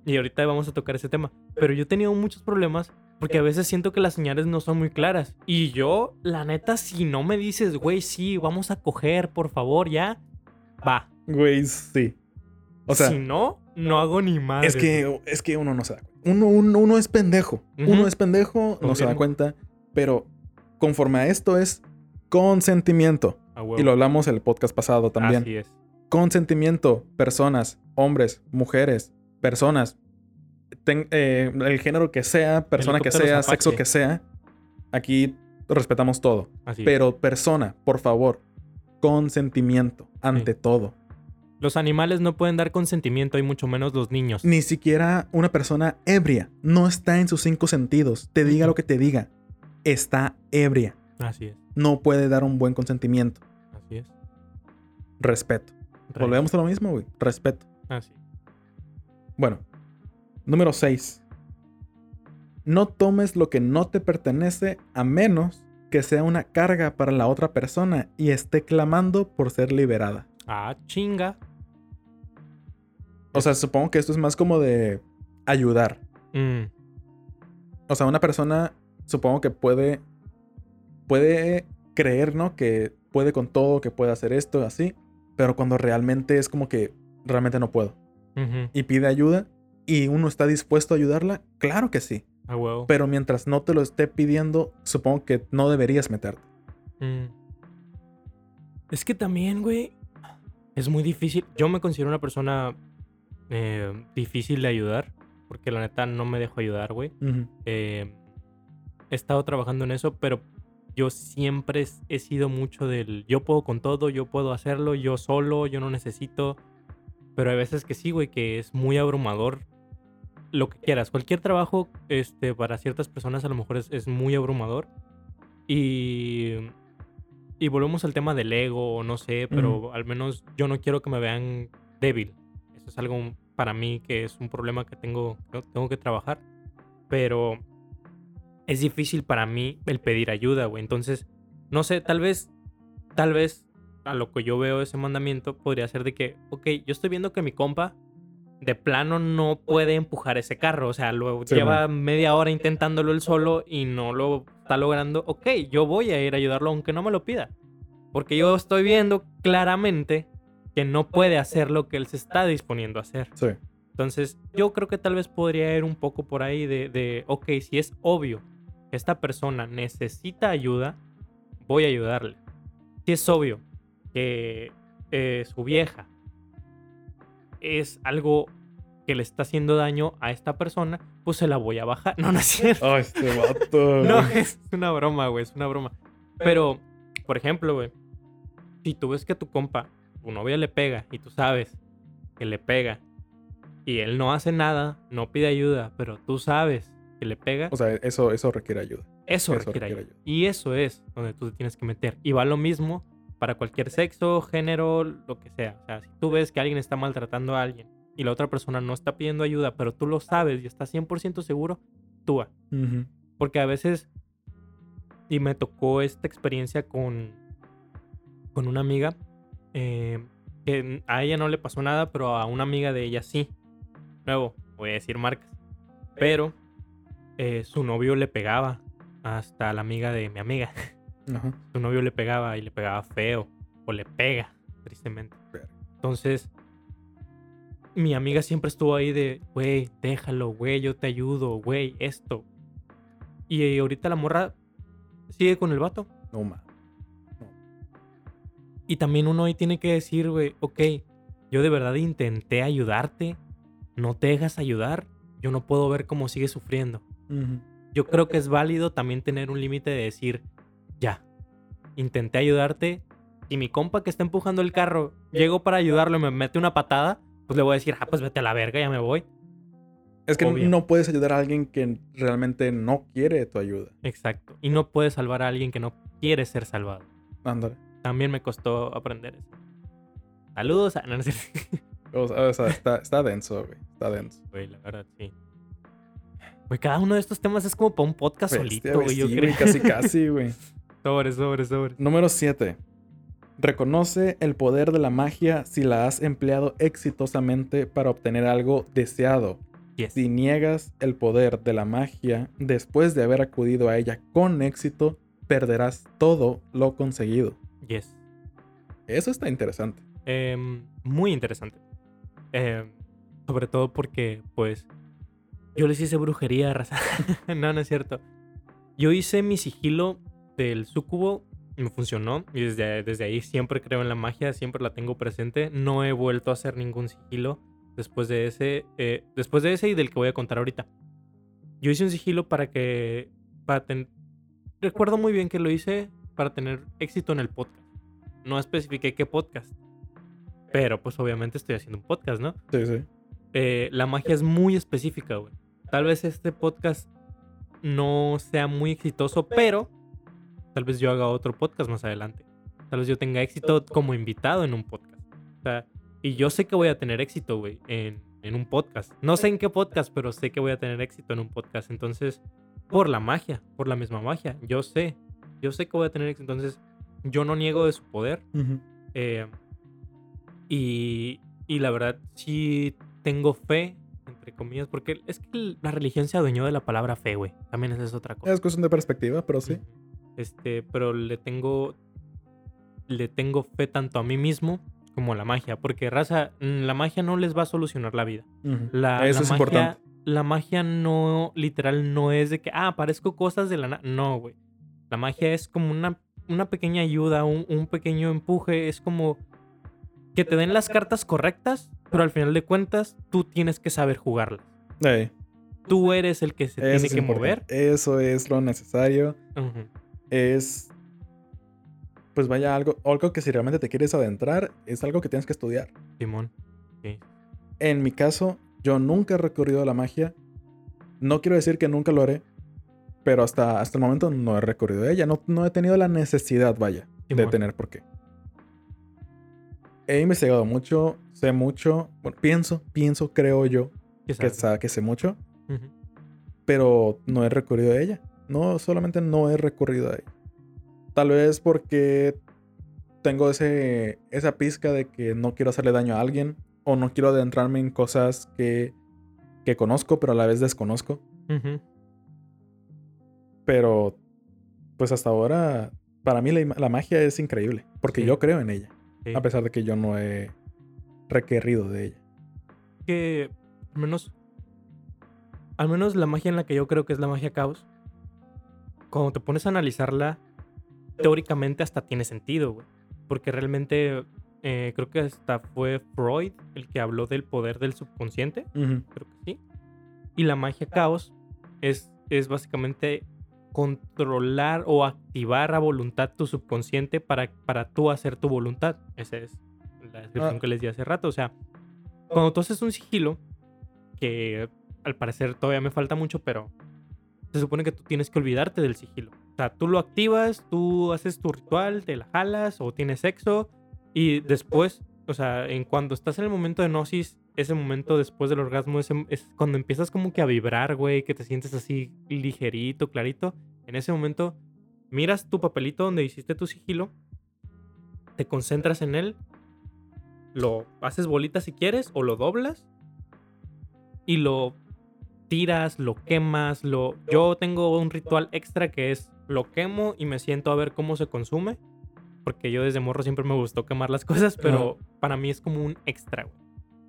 y ahorita vamos a tocar ese tema, pero yo he tenido muchos problemas porque a veces siento que las señales no son muy claras. Y yo, la neta, si no me dices, güey, sí, vamos a coger, por favor, ya, va. Güey, sí. O sea, si no, no hago ni más. es que, es que uno no se da cuenta. Uno, uno, uno es pendejo. Uno es pendejo, no se da cuenta. Pero conforme a esto es consentimiento. Y lo hablamos el podcast pasado también. Así es. Consentimiento, personas, hombres, mujeres, personas, ten- eh, el género que sea, persona que sea, sexo que sea, aquí respetamos todo. Así es. Pero persona, por favor, consentimiento ante Sí. todo. Los animales no pueden dar consentimiento y mucho menos los niños. Ni siquiera una persona ebria no está en sus cinco sentidos. Te diga lo que te diga, está ebria. Así es. No puede dar un buen consentimiento. Así es. Respeto. Rey. Volvemos a lo mismo, güey. Respeto. Así. Bueno, número 6. No tomes lo que no te pertenece a menos que sea una carga para la otra persona y esté clamando por ser liberada. Ah, chinga. O sea, supongo que esto es más como de ayudar. Mm, O sea, una persona supongo que puede puede creer, ¿no? Que puede con todo, que puede hacer esto, así, pero cuando realmente es como que realmente no puedo y pide ayuda y uno está dispuesto a ayudarla, claro que sí, A huevo. pero mientras no te lo esté pidiendo, supongo que no deberías meterte. Mm. Es que también, güey, es muy difícil. Yo me considero una persona eh, difícil de ayudar, porque la neta no me dejo ayudar, güey. Eh, he estado trabajando en eso, pero yo siempre he sido mucho del yo puedo con todo, yo puedo hacerlo, yo solo, yo no necesito. Pero hay veces que sí, güey, que es muy abrumador. Lo que quieras, cualquier trabajo, este, para ciertas personas a lo mejor es, es muy abrumador. Y. Y volvemos al tema del ego, o no sé, pero al menos yo no quiero que me vean débil. Eso es algo para mí que es un problema que tengo, tengo que trabajar. Pero es difícil para mí el pedir ayuda, güey. Entonces, no sé, tal vez, tal vez a lo que yo veo ese mandamiento podría ser de que, ok, yo estoy viendo que mi compa de plano no puede empujar ese carro. O sea, lo Sí, lleva media hora intentándolo él solo y no lo está logrando. Ok, yo voy a ir a ayudarlo aunque no me lo pida. Porque yo estoy viendo claramente que no puede hacer lo que él se está disponiendo a hacer. Sí. Entonces, yo creo que tal vez podría ir un poco por ahí de, de, ok, si es obvio esta persona necesita ayuda, voy a ayudarle. Si es obvio que eh, su vieja es algo que le está haciendo daño a esta persona, pues se la voy a bajar. No, no es cierto. Ay, este vato. No, es una broma, güey, es una broma. Pero, por ejemplo, güey, si tú ves que a tu compa, tu novia le pega y tú sabes que le pega y él no hace nada, no pide ayuda, pero tú sabes que le pega, O sea, eso, eso requiere ayuda. eso, eso requiere requiere ayuda. Y eso es donde tú te tienes que meter. Y va lo mismo para cualquier sexo, género, lo que sea. O sea, si tú ves que alguien está maltratando a alguien y la otra persona no está pidiendo ayuda, pero tú lo sabes y estás 100% seguro, tú va. Ujú. Porque a veces, y me tocó esta experiencia con, con una amiga, eh, que a ella no le pasó nada, pero a una amiga de ella sí. Luego, voy a decir marcas. Pero eh, su novio le pegaba hasta la amiga de mi amiga. Ajá. Su novio le pegaba y le pegaba feo. O le pega, tristemente. Entonces, mi amiga siempre estuvo ahí de, güey, déjalo, güey, yo te ayudo, güey, esto. Y ahorita la morra sigue con el vato. No ma. Y también uno ahí tiene que decir, güey, ok, yo de verdad intenté ayudarte, no te dejas ayudar, yo no puedo ver cómo sigues sufriendo. Yo creo que es válido también tener un límite de decir, ya, intenté ayudarte. Si mi compa que está empujando el carro llegó para ayudarlo y me mete una patada, pues le voy a decir, ah, pues vete a la verga, ya me voy. Es que Obvio. no puedes ayudar a alguien que realmente no quiere tu ayuda. Exacto. Y no puedes salvar a alguien que no quiere ser salvado. Ándale. También me costó aprender eso. Saludos a... No, no sé. O sea, o sea, está, está denso, güey. Está denso. Güey, la verdad, sí. Güey, cada uno de estos temas es como para un podcast Bestia, solito, güey, yo sí, creo. casi, casi, güey. Sobre, sobre, sobre. Número 7. Reconoce el poder de la magia si la has empleado exitosamente para obtener algo deseado. Yes. Si niegas el poder de la magia después de haber acudido a ella con éxito, perderás todo lo conseguido. Yes. Eso está interesante. Em, muy interesante. Em, sobre todo porque, pues, yo les hice brujería, raza. no, no es cierto. Yo hice mi sigilo del sucubo y me funcionó. Y desde, desde ahí siempre creo en la magia, siempre la tengo presente. No he vuelto a hacer ningún sigilo después de ese. eh, después de ese y del que voy a contar ahorita. Yo hice un sigilo para que. Para ten- Recuerdo muy bien que lo hice para tener éxito en el podcast. No especifiqué qué podcast. Pero pues obviamente estoy haciendo un podcast, ¿no? Sí, sí. Eh, la magia es muy específica, güey. Tal vez este podcast no sea muy exitoso, pero tal vez yo haga otro podcast más adelante. Tal vez yo tenga éxito como invitado en un podcast. O sea, y yo sé que voy a tener éxito, güey, en, en un podcast. No sé en qué podcast, pero sé que voy a tener éxito en un podcast. Entonces, por la magia, por la misma magia, yo sé, yo sé que voy a tener éxito. Entonces, yo no niego de su poder. Eh, Y, y la verdad, sí tengo fe, entre comillas, porque es que la religión se adueñó de la palabra fe, güey. También esa es otra cosa. Es cuestión de perspectiva, pero sí. Este, pero le tengo. Le tengo fe tanto a mí mismo como a la magia. Porque, raza, mm, la magia no les va a solucionar la vida. La, Eso la es magia, importante. La magia no, literal, no es de que, ah, parezco cosas de la. No, güey. La magia es como una, una pequeña ayuda, un, un pequeño empuje. Es como que te den las cartas correctas, pero al final de cuentas, tú tienes que saber jugarlas. Ey, Tú eres el que se eso tiene es que mover. Eso es lo necesario. Es. Pues vaya, algo, algo que si realmente te quieres adentrar, es algo que tienes que estudiar. Simón. Sí. En mi caso, yo nunca he recurrido a la magia. No quiero decir que nunca lo haré, pero hasta, hasta el momento no he recurrido a ella. No, no he tenido la necesidad, vaya, de tener por qué. He investigado mucho, sé mucho. Bueno, pienso, pienso, creo yo ¿Qué que, sé mucho, pero no he recurrido a ella. No, solamente no he recurrido a ella. Tal vez porque tengo ese, esa pizca de que no quiero hacerle daño a alguien o no quiero adentrarme en cosas que, que conozco, pero a la vez desconozco. Ujú. Pero, pues hasta ahora, para mí la, la magia es increíble, porque Sí. yo creo en ella, Sí. a pesar de que yo no he requerido de ella. que al menos al menos la magia en la que yo creo que es la magia caos cuando te pones a analizarla teóricamente hasta tiene sentido güey porque realmente eh, creo que hasta fue Freud el que habló del poder del subconsciente creo que sí y la magia caos es es básicamente controlar o activar a voluntad tu subconsciente para, para tú hacer tu voluntad. Esa es la descripción Ah. que les di hace rato. O sea, cuando tú haces un sigilo, que al parecer todavía me falta mucho, pero se supone que tú tienes que olvidarte del sigilo. O sea, tú lo activas, tú haces tu ritual, te la jalas o tienes sexo y después, o sea, en cuando estás en el momento de gnosis, ese momento después del orgasmo ese- es cuando empiezas como que a vibrar, güey, que te sientes así ligerito, clarito. En ese momento miras tu papelito donde hiciste tu sigilo, te concentras en él, lo haces bolita si quieres o lo doblas y lo tiras, lo quemas, lo yo tengo un ritual extra que es lo quemo y me siento a ver cómo se consume, porque yo desde morro siempre me gustó quemar las cosas, pero para mí es como un extra, güey.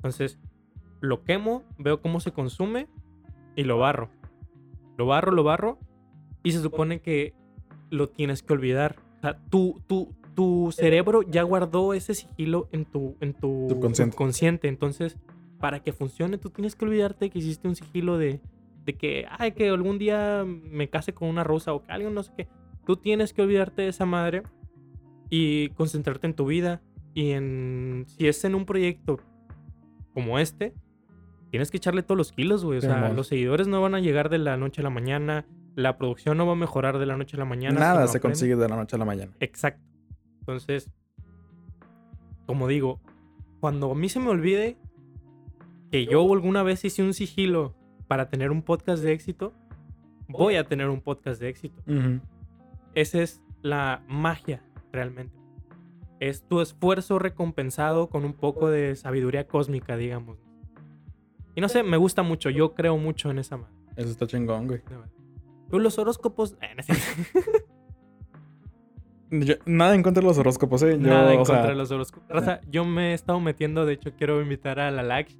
Entonces, lo quemo, veo cómo se consume y lo barro. Lo barro, lo barro y se supone que lo tienes que olvidar. O sea, tu, tu, tu cerebro ya guardó ese sigilo en tu, en tu Subconsciente. subconsciente. Entonces, para que funcione, tú tienes que olvidarte que hiciste un sigilo de, de que, ay, que algún día me case con una rosa o que alguien no sé qué. Tú tienes que olvidarte de esa madre y concentrarte en tu vida. Y en, si es en un proyecto como este, tienes que echarle todos los kilos, güey. O sea, los seguidores no van a llegar de la noche a la mañana. La producción no va a mejorar de la noche a la mañana. Nada se consigue de la noche a la mañana. Exacto. Entonces, como digo, cuando a mí se me olvide que yo alguna vez hice un sigilo para tener un podcast de éxito, voy a tener un podcast de éxito. Esa es la magia, realmente. Es tu esfuerzo recompensado con un poco de sabiduría cósmica, digamos. Y no sé, me gusta mucho. Yo creo mucho en esa madre. Eso está chingón, güey. Pero los horóscopos. eh, no. Yo- nada en contra de los horóscopos, ¿eh? Yo, Nada en o sea, contra de los horóscopos. Raza, yo me he estado metiendo, de hecho, quiero invitar a la Lax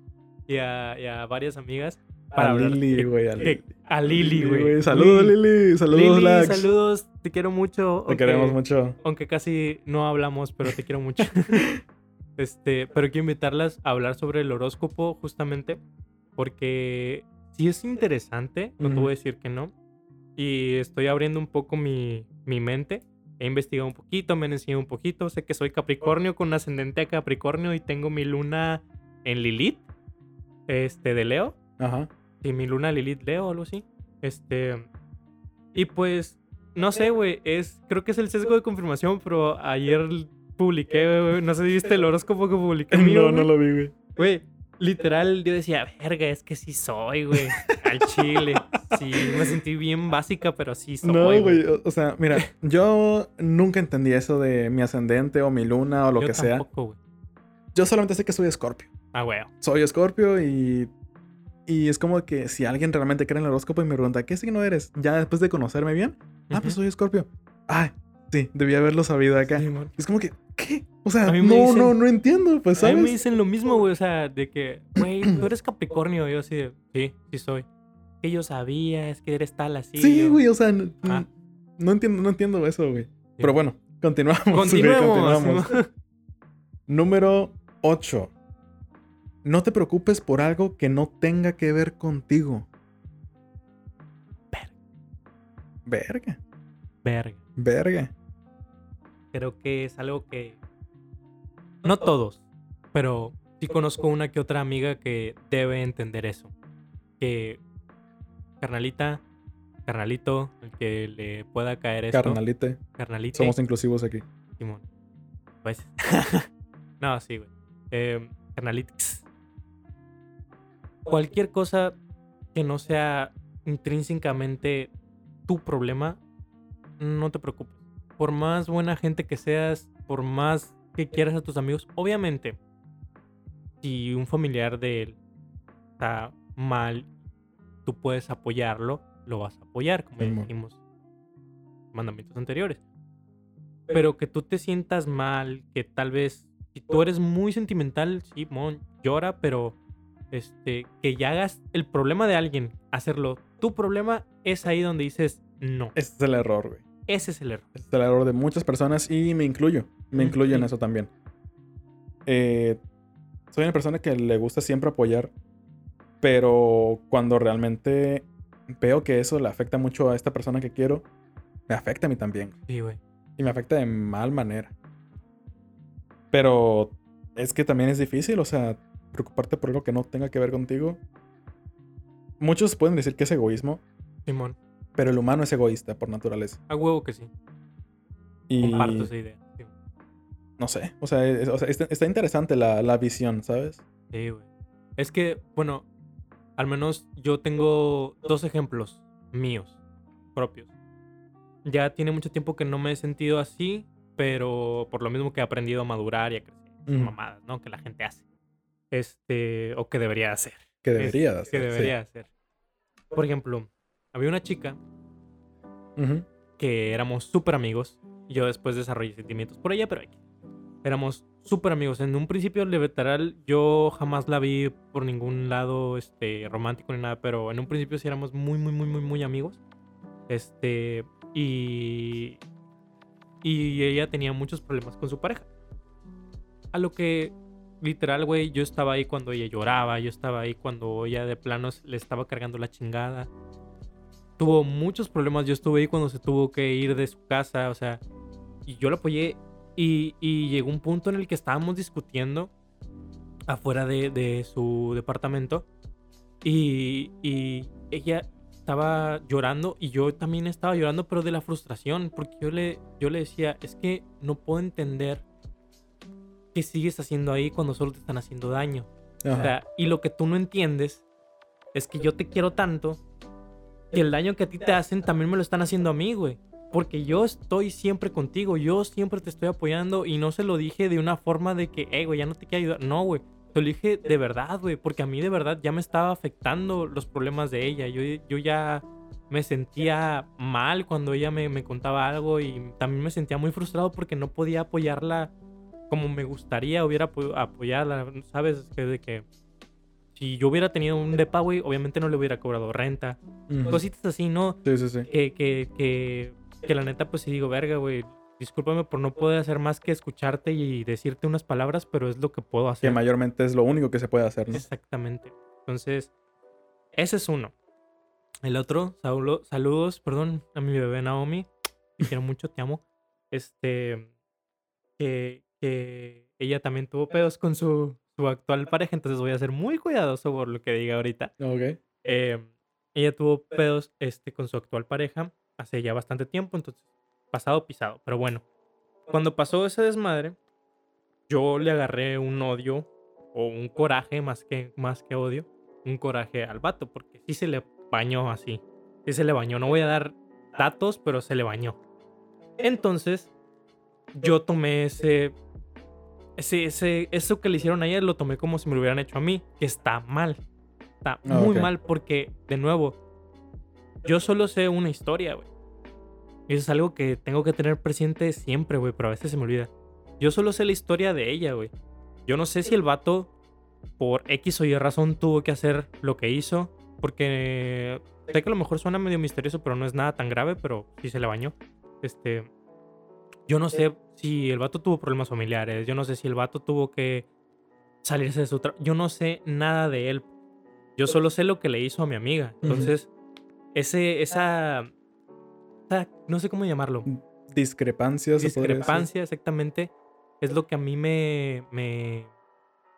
y a, y a varias amigas para a hablar Lili, güey. A Lili, a Lili, güey. Saludos, Lili. Saludos, Lili, saludos, te quiero mucho. Te aunque- queremos mucho. Aunque casi no hablamos, pero te quiero mucho. este, pero quiero invitarlas a hablar sobre el horóscopo, justamente, porque sí es interesante, no te voy a decir que no. Y estoy abriendo un poco mi, mi mente. He investigado un poquito, me han enseñado un poquito. Sé que soy Capricornio con ascendente a Capricornio y tengo mi luna en Lilith, este, de Leo. Ajá. Sí, mi luna Lilith Leo o algo así. Este. Y pues, no sé, güey. Es, creo que es el sesgo de confirmación, pero ayer publiqué, güey. No sé si viste el horóscopo que publiqué. mío, No, no güey. lo vi, güey. Güey, literal, yo decía, verga, es que sí soy, güey. Al chile. Sí, me sentí bien básica, pero sí soy. No, güey. O, o sea, mira, yo nunca entendí eso de mi ascendente o mi luna o lo Yo que sea. tampoco, güey. Yo solamente sé que soy Escorpio. Ah, weón. Soy Escorpio y. Y es como que si alguien realmente cree en el horóscopo y me pregunta, ¿qué signo eres? Ya después de conocerme bien. Ah, pues soy Escorpio. Ay, sí, debí haberlo sabido acá. Sí. Es como que, ¿qué? O sea, no, dicen- no, no entiendo, pues, A mí me dicen lo mismo, güey. O sea, de que, güey, tú eres Capricornio. Yo así de, sí, sí soy. Que yo sabía, es que eres tal así. sí, güey, o sea, Ah. no entiendo, no entiendo eso, güey. Pero bueno, continuamos. güey, continuamos. Número 8. No te preocupes por algo que no tenga que ver contigo. Verga. Verga. Verga. Creo que es algo que. No todos, pero sí conozco una que otra amiga que debe entender eso. Que. Carnalita, carnalito, el que le pueda caer esto. Carnalite. Carnalite. Somos inclusivos aquí. Simón. Pues. no, sí, güey. Eh. Cualquier cosa que no sea intrínsecamente tu problema, no te preocupes. Por más buena gente que seas, por más que quieras a tus amigos, obviamente, si un familiar de él está mal, tú puedes apoyarlo, lo vas a apoyar, como Simón. dijimos en mandamientos anteriores. Pero que tú te sientas mal, que tal vez, si tú eres muy sentimental, sí, mon, llora, pero este, que ya hagas el problema de alguien, hacerlo tu problema, es ahí donde dices no. Ese es el error, güey. Ese es el error. Ese es el error de muchas personas y me incluyo. Me Mm, incluyo en eso también. Eh, soy una persona que le gusta siempre apoyar, pero cuando realmente veo que eso le afecta mucho a esta persona que quiero, me afecta a mí también. Sí, güey. Y me afecta de mal manera. Pero es que también es difícil, o sea, preocuparte por algo que no tenga que ver contigo. Muchos pueden decir que es egoísmo, Simón. pero el humano es egoísta por naturaleza. A huevo que sí. Y Comparto esa idea. Sí, no sé, o sea, es- o sea, está, está interesante la, la visión, ¿sabes? Sí, güey. Es que, bueno, al menos yo tengo dos ejemplos míos, propios. Ya tiene mucho tiempo que no me he sentido así, pero por lo mismo que he aprendido a madurar y a crecer. Mm. mamadas, ¿no? Que la gente hace. Este, o que debería hacer. Que Es- debería de Que hacer, sí. debería hacer. Por ejemplo, había una chica Ujú. que éramos súper amigos. y Yo después desarrollé sentimientos por ella, pero X. éramos súper amigos. En un principio, literal, yo jamás la vi por ningún lado este, romántico ni nada, pero en un principio sí éramos muy, muy, muy, muy, muy amigos. Este, y, y ella tenía muchos problemas con su pareja. A lo que, literal, güey, yo estaba ahí cuando ella lloraba, yo estaba ahí cuando ella de planos le estaba cargando la chingada tuvo muchos problemas. Yo estuve ahí cuando se tuvo que ir de su casa, o sea, y yo la apoyé. Y, y llegó un punto en el que estábamos discutiendo afuera de, de su departamento. Y, y ella estaba llorando y yo también estaba llorando, pero de la frustración, porque yo le, yo le decía, es que no puedo entender qué sigues haciendo ahí cuando solo te están haciendo daño. O Ajá. sea, y lo que tú no entiendes es que yo te quiero tanto que el daño que a ti te hacen también me lo están haciendo a mí, güey. Porque yo estoy siempre contigo, yo siempre te estoy apoyando y no se lo dije de una forma de que, hey, güey, ya no te quiero ayudar. No, güey. Te lo dije de verdad, güey, porque a mí de verdad ya me estaba afectando los problemas de ella. Yo, yo ya me sentía mal cuando ella me, me contaba algo y también me sentía muy frustrado porque no podía apoyarla como me gustaría hubiera apo- apoyarla, ¿sabes? Que de que si yo hubiera tenido un depa, güey, obviamente no le hubiera cobrado renta. Cositas así, ¿no? Sí, sí, sí. Que, que, que, que la neta, pues sí digo, verga, güey. Discúlpame por no poder hacer más que escucharte y decirte unas palabras, pero es lo que puedo Que hacer. mayormente es lo único que se puede hacer, ¿no? Exactamente. Entonces, ese es uno. El otro, saludo- saludos, perdón, a mi bebé Naomi. Te quiero mucho, te amo. Este, que, que ella también tuvo pedos con su, su actual pareja, entonces voy a ser muy cuidadoso por lo que diga ahorita. Ok. Eh, ella tuvo pedos este, con su actual pareja hace ya bastante tiempo, entonces pasado pisado. Pero bueno, cuando pasó ese desmadre, yo le agarré un odio o un coraje más que, más que odio, un coraje al vato, porque sí se le bañó así. Sí se le bañó. No voy a dar datos, pero se le bañó. Entonces, yo tomé ese, ese, ese, eso que le hicieron a ella lo tomé como si me lo hubieran hecho a mí, que está mal. Está Ah, muy mal porque, de nuevo, yo solo sé una historia, güey. Y eso es algo que tengo que tener presente siempre, güey, pero a veces se me olvida. Yo solo sé la historia de ella, güey. Yo no sé si el vato, por X o Y razón, tuvo que hacer lo que hizo. Porque sé que a lo mejor suena medio misterioso, pero no es nada tan grave, pero sí se le bañó. Este. Yo no sé si el vato tuvo problemas familiares. Yo no sé si el vato tuvo que salirse de su trabajo. Yo no sé nada de él. Yo solo sé lo que le hizo a mi amiga. Entonces, ese, esa, esa- No sé cómo llamarlo Discrepancias. podría decir. discrepancia exactamente es lo que a mí me, me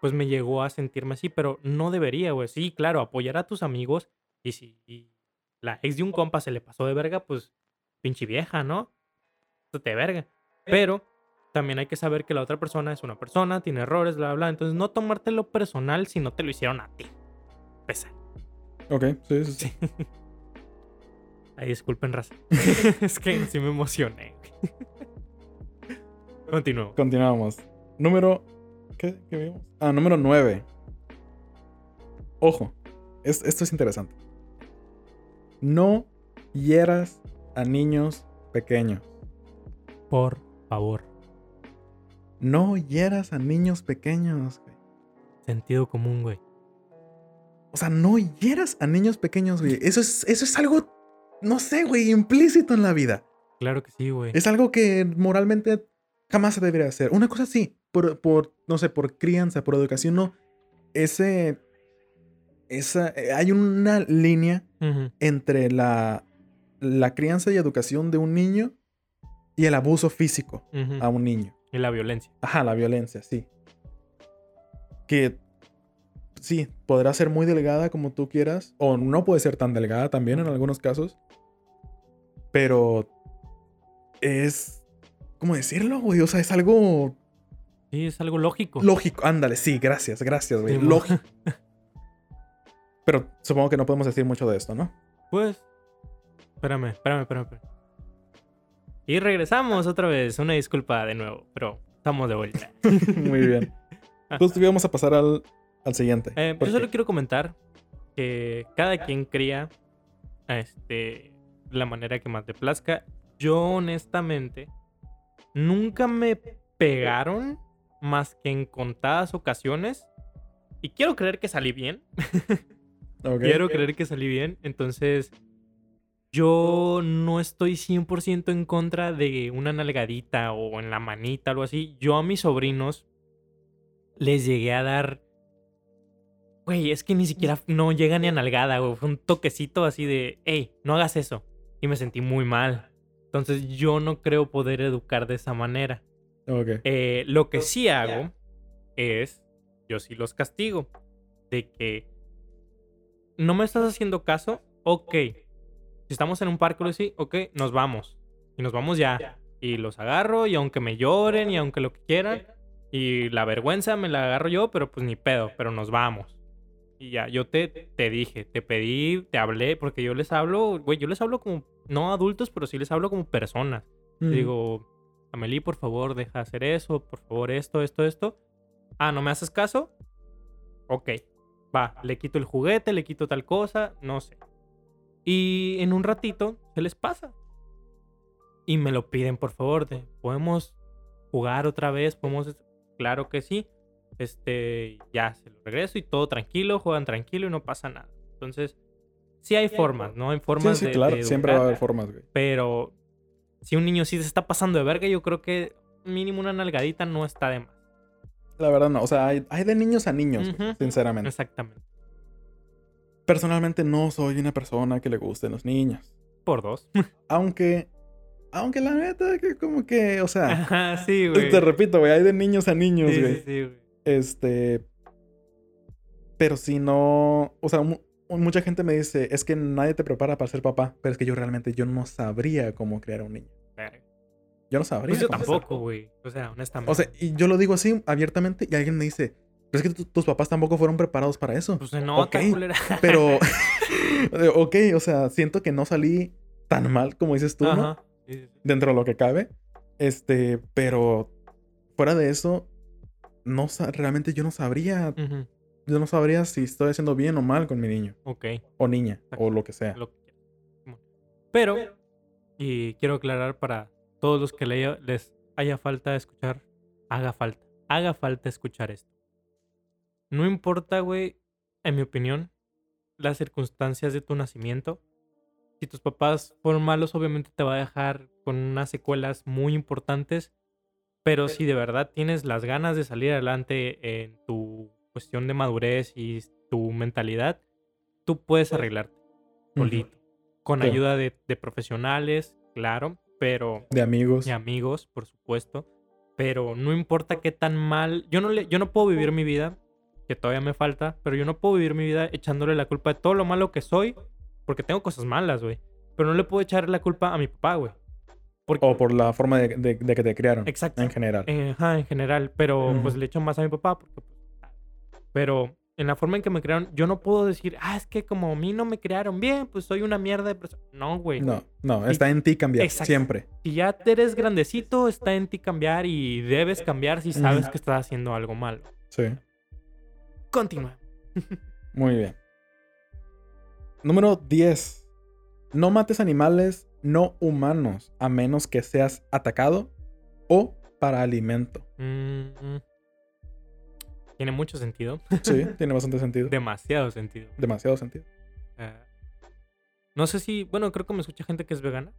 pues me llegó a sentirme así, pero no debería, güey. Sí, claro, apoyar a tus amigos y si y la ex de un compa se le pasó de verga, pues pinche vieja, ¿no? Te verga. Pero también hay que saber que la otra persona es una persona, tiene errores, bla, bla, bla. Entonces no tomártelo personal si no te lo hicieron a ti. Pesa. Ok, sí, sí, sí. Ay, disculpen, raza. es que sí me emocioné. Continúo. Continuamos. Número. ¿Qué, qué vimos? Ah, número 9. Ojo, es- esto es interesante. No hieras a niños pequeños. Por favor. No hieras a niños pequeños, güey. Sentido común, güey. O sea, no hieras a niños pequeños, güey. Eso es, eso es algo, no sé, güey, implícito en la vida. Claro que sí, güey. Es algo que moralmente jamás se debería hacer. Una cosa sí, por, por no sé, por crianza, por educación, no. Ese. Esa. Hay una línea entre la, la crianza y educación de un niño y el abuso físico a un niño. Y la violencia. Ajá, la violencia, sí. Que sí, podrá ser muy delgada como tú quieras, o no puede ser tan delgada también en algunos casos. Pero es. ¿Cómo decirlo, güey? O sea, es algo Sí, es algo lógico. lógico. Ándale, sí, gracias, gracias, güey. Sí, lógico. Pero supongo que no podemos decir mucho de esto, ¿no? Pues. Espérame, espérame, espérame. espérame. Y regresamos otra vez. Una disculpa de nuevo, pero estamos de vuelta. Muy bien. Entonces vamos a pasar al, al siguiente. Eh, yo solo quiero comentar que cada quien cría este, la manera que más te plazca. Yo, honestamente, nunca me pegaron más que en contadas ocasiones. Y quiero creer que salí bien. Quiero creer que salí bien. Entonces, yo no estoy 100% en contra de una nalgadita o en la manita, algo así. Yo a mis sobrinos les llegué a dar. Güey, es que ni siquiera no llega ni a nalgada, güey. Fue un toquecito así de, hey, no hagas eso. Y me sentí muy mal. Entonces, yo no creo poder educar de esa manera. Ok. Eh, lo que sí hago es, yo sí los castigo. De que no me estás haciendo caso, ok. Si estamos en un parque o así, ok, nos vamos. Y nos vamos ya. Y los agarro y aunque me lloren y aunque lo que quieran. Y la vergüenza me la agarro yo, pero pues ni pedo, pero nos vamos. Y ya, yo te, te dije, te pedí, te hablé, porque yo les hablo, güey, yo les hablo como, no adultos, pero sí les hablo como personas. Mm. Digo, Amelie, por favor, deja de hacer eso, por favor, esto, esto, esto. Ah, ¿no me haces caso? Ok, va, le quito el juguete, le quito tal cosa, no sé. Y en un ratito se les pasa. Y me lo piden, por favor, de, ¿podemos jugar otra vez? ¿Podemos...? Claro que sí. Este, ya se lo regreso y todo tranquilo, juegan tranquilo y no pasa nada. Entonces, sí hay formas, ¿no? Hay Sí, formas sí, de- claro. de Siempre va a haber formas, güey. Pero si un niño sí se está pasando de verga, yo creo que mínimo una nalgadita no está de más. La verdad no. O sea, hay, hay de niños a niños, sinceramente. Exactamente. Personalmente no soy una persona que le gusten los niños. Por dos. Aunque, aunque la neta, que como que, o sea, Ajá, sí, güey. te repito, güey, hay de niños a niños, Sí, güey. sí, sí, güey. Este, pero si no, o sea, mu- mucha gente me dice, es que nadie te prepara para ser papá, pero es que yo realmente yo no sabría cómo criar a un niño. Yo no sabría. Pues yo tampoco, güey. O sea, honestamente. O sea, y yo lo digo así abiertamente y alguien me dice, pero es que tu- tus papás tampoco fueron preparados para eso. pues se nota, ok, culera. Pero, ok, o sea, siento que no salí tan mal como dices tú, ¿no? Ajá. Sí. Dentro de lo que cabe. Este, pero fuera de eso, no realmente yo no sabría, yo no sabría si estoy haciendo bien o mal con mi niño Ok. o niña o lo que sea. lo que. Pero, y quiero aclarar para todos los que les haya falta escuchar, haga falta, haga falta escuchar esto. No importa, güey, en mi opinión, las circunstancias de tu nacimiento. Si tus papás fueron malos, obviamente te va a dejar con unas secuelas muy importantes. Pero si de verdad tienes las ganas de salir adelante en tu cuestión de madurez y tu mentalidad, tú puedes arreglarte Ujú. solito. Con Sí. ayuda de, de profesionales, claro, pero. De amigos. Y amigos, por supuesto. Pero no importa qué tan mal. Yo no, le, yo no puedo vivir mi vida, que todavía me falta, pero yo no puedo vivir mi vida echándole la culpa de todo lo malo que soy, porque tengo cosas malas, güey. Pero no le puedo echar la culpa a mi papá, güey. Porque, O por la forma de, de- de que te criaron. Exacto. En general. ajá, en general, pero Ujú. pues le echo más a mi papá, porque. pues, pero en la forma en que me crearon, yo no puedo decir, ah, es que como a mí no me crearon bien, pues soy una mierda de persona. No, güey. No, no, está en ti cambiar. Exacto. Siempre. Si ya eres grandecito, está en ti cambiar y debes cambiar si sabes Ujú. que estás haciendo algo malo. Sí. Continúa. Muy bien. Número 10. No mates animales no humanos a menos que seas atacado o para alimento. Mm, mm. Tiene mucho sentido. Sí, tiene bastante sentido. Demasiado sentido. Demasiado sentido. Ah, no sé si, bueno, creo que me escucha gente que es vegana.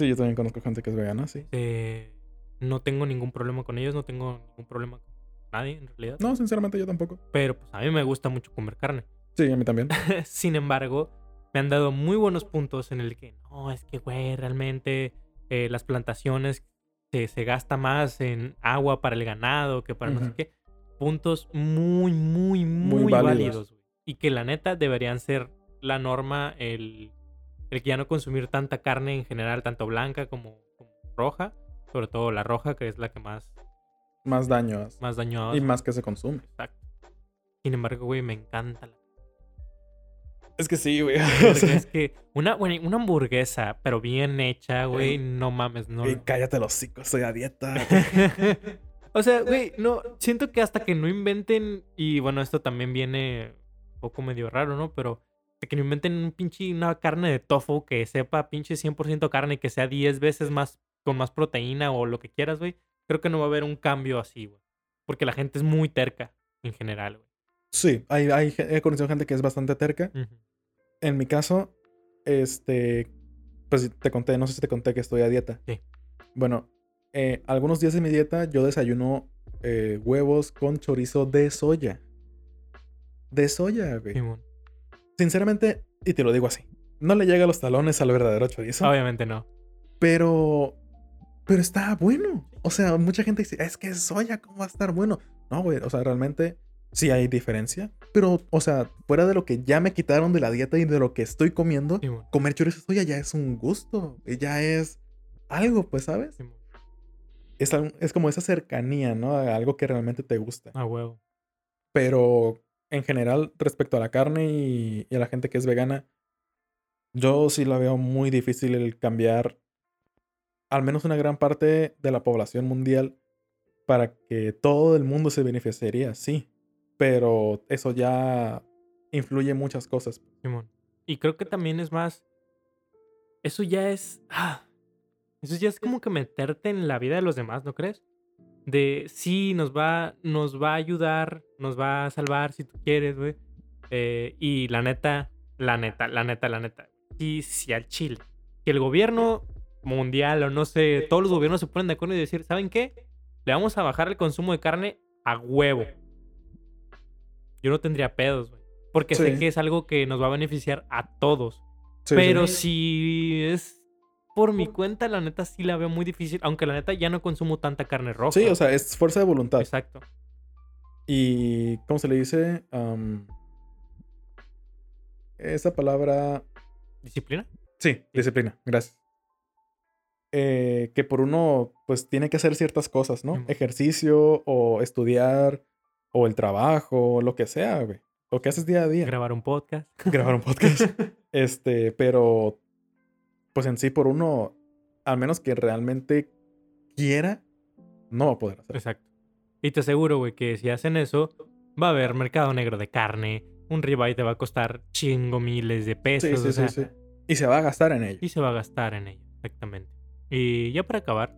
Sí, yo también conozco gente que es vegana, sí. Eh, no tengo ningún problema con ellos, no tengo ningún problema con nadie en realidad. No, sinceramente yo tampoco. Pero pues a mí me gusta mucho comer carne. Sí, a mí también. Sin embargo, me han dado muy buenos puntos en el que, no, es que, güey, realmente eh, las plantaciones se, se gasta más en agua para el ganado que para no sé qué. Puntos muy, muy, muy, Muy válidos. Y que la neta deberían ser la norma el, el que ya no consumir tanta carne en general, tanto blanca como, como roja. Sobre todo la roja, que es la que más, Más daño hace. más daño Y más que se consume. Exacto. Sin embargo, güey, me encanta la Es que sí, güey. Es que una, güey, una hamburguesa, pero bien hecha, güey, no mames, no. Ey, cállate los hocico, estoy a dieta. o sea, güey, no, siento que hasta que no inventen, y bueno, esto también viene un poco medio raro, ¿no? Pero que no inventen un pinche, una carne de tofu que sepa pinche 100% carne y que sea 10 veces más, con más proteína o lo que quieras, güey, creo que no va a haber un cambio así, güey. Porque la gente es muy terca en general, güey. Sí, hay, hay, he conocido gente que es bastante terca. Ujú. En mi caso, este, pues te conté, no sé si te conté que estoy a dieta. Sí. Bueno, eh, algunos días de mi dieta yo desayuno eh, huevos con chorizo de soya. De soya, güey. Sinceramente, y te lo digo así, no le llega a los talones al verdadero chorizo, Obviamente no. pero, pero está bueno. O sea, mucha gente dice, es que es soya, ¿cómo va a estar bueno? No, güey, o sea, realmente sí hay diferencia, pero, o sea, fuera de lo que ya me quitaron de la dieta y de lo que estoy comiendo, Simón. comer chorizo de soya ya es un gusto, ya es algo, pues, ¿sabes? Es, es como esa cercanía, ¿no? A algo que realmente te gusta. A huevo. Pero en general, respecto a la carne y, y a la gente que es vegana, yo sí la veo muy difícil el cambiar al menos una gran parte de la población mundial para que todo el mundo se beneficiaría, sí. Pero eso ya influye muchas cosas. Y creo que también es más. Eso ya es. ah, eso ya es como que meterte en la vida de los demás, ¿no crees? De sí, nos va, nos va a ayudar, nos va a salvar si tú quieres, güey. Eh, y la neta, la neta, la neta, la neta. Sí, sí, al Chile. Que el gobierno mundial o no sé, todos los gobiernos se ponen de acuerdo y decir, ¿saben qué? Le vamos a bajar el consumo de carne a huevo. Yo no tendría pedos, güey. Porque sé que es algo que nos va a beneficiar a todos. Sí, sí. Pero si es por mi cuenta, la neta sí la veo muy difícil. Aunque la neta ya no consumo tanta carne roja. Sí, o sea, es fuerza de voluntad. Exacto. Y, ¿cómo se le dice? Esa palabra... ¿Disciplina? Sí, disciplina, gracias. Eh, que por uno, pues tiene que hacer ciertas cosas, ¿no? Ejercicio o estudiar o el trabajo, lo que sea, güey. Lo que haces día a día. Grabar un podcast. Grabar un podcast. este, pero, pues en sí, por uno, al menos que realmente quiera, no va a poder hacer. Exacto. Y te aseguro, güey, que si hacen eso, va a haber mercado negro de carne. Un ribeye te va a costar chingo miles de pesos. Sí, sí, o sea, sí, sí. Y se va a gastar en ello. Y se va a gastar en ello, exactamente. Y ya para acabar,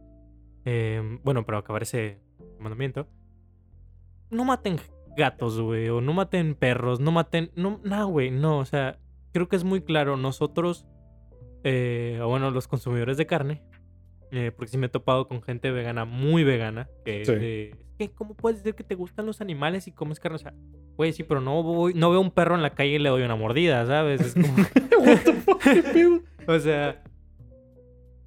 eh, bueno, para acabar ese mandamiento, no maten gatos, güey, o no maten perros, no maten, no, nada, güey, no, o sea, creo que es muy claro, nosotros, eh, o bueno, los consumidores de carne, eh, porque sí me he topado con gente vegana, muy vegana, que Sí. ¿cómo puedes decir que te gustan los animales y comes carne? O sea, güey, sí, pero no voy, no veo un perro en la calle y le doy una mordida, ¿sabes? Es como... O sea,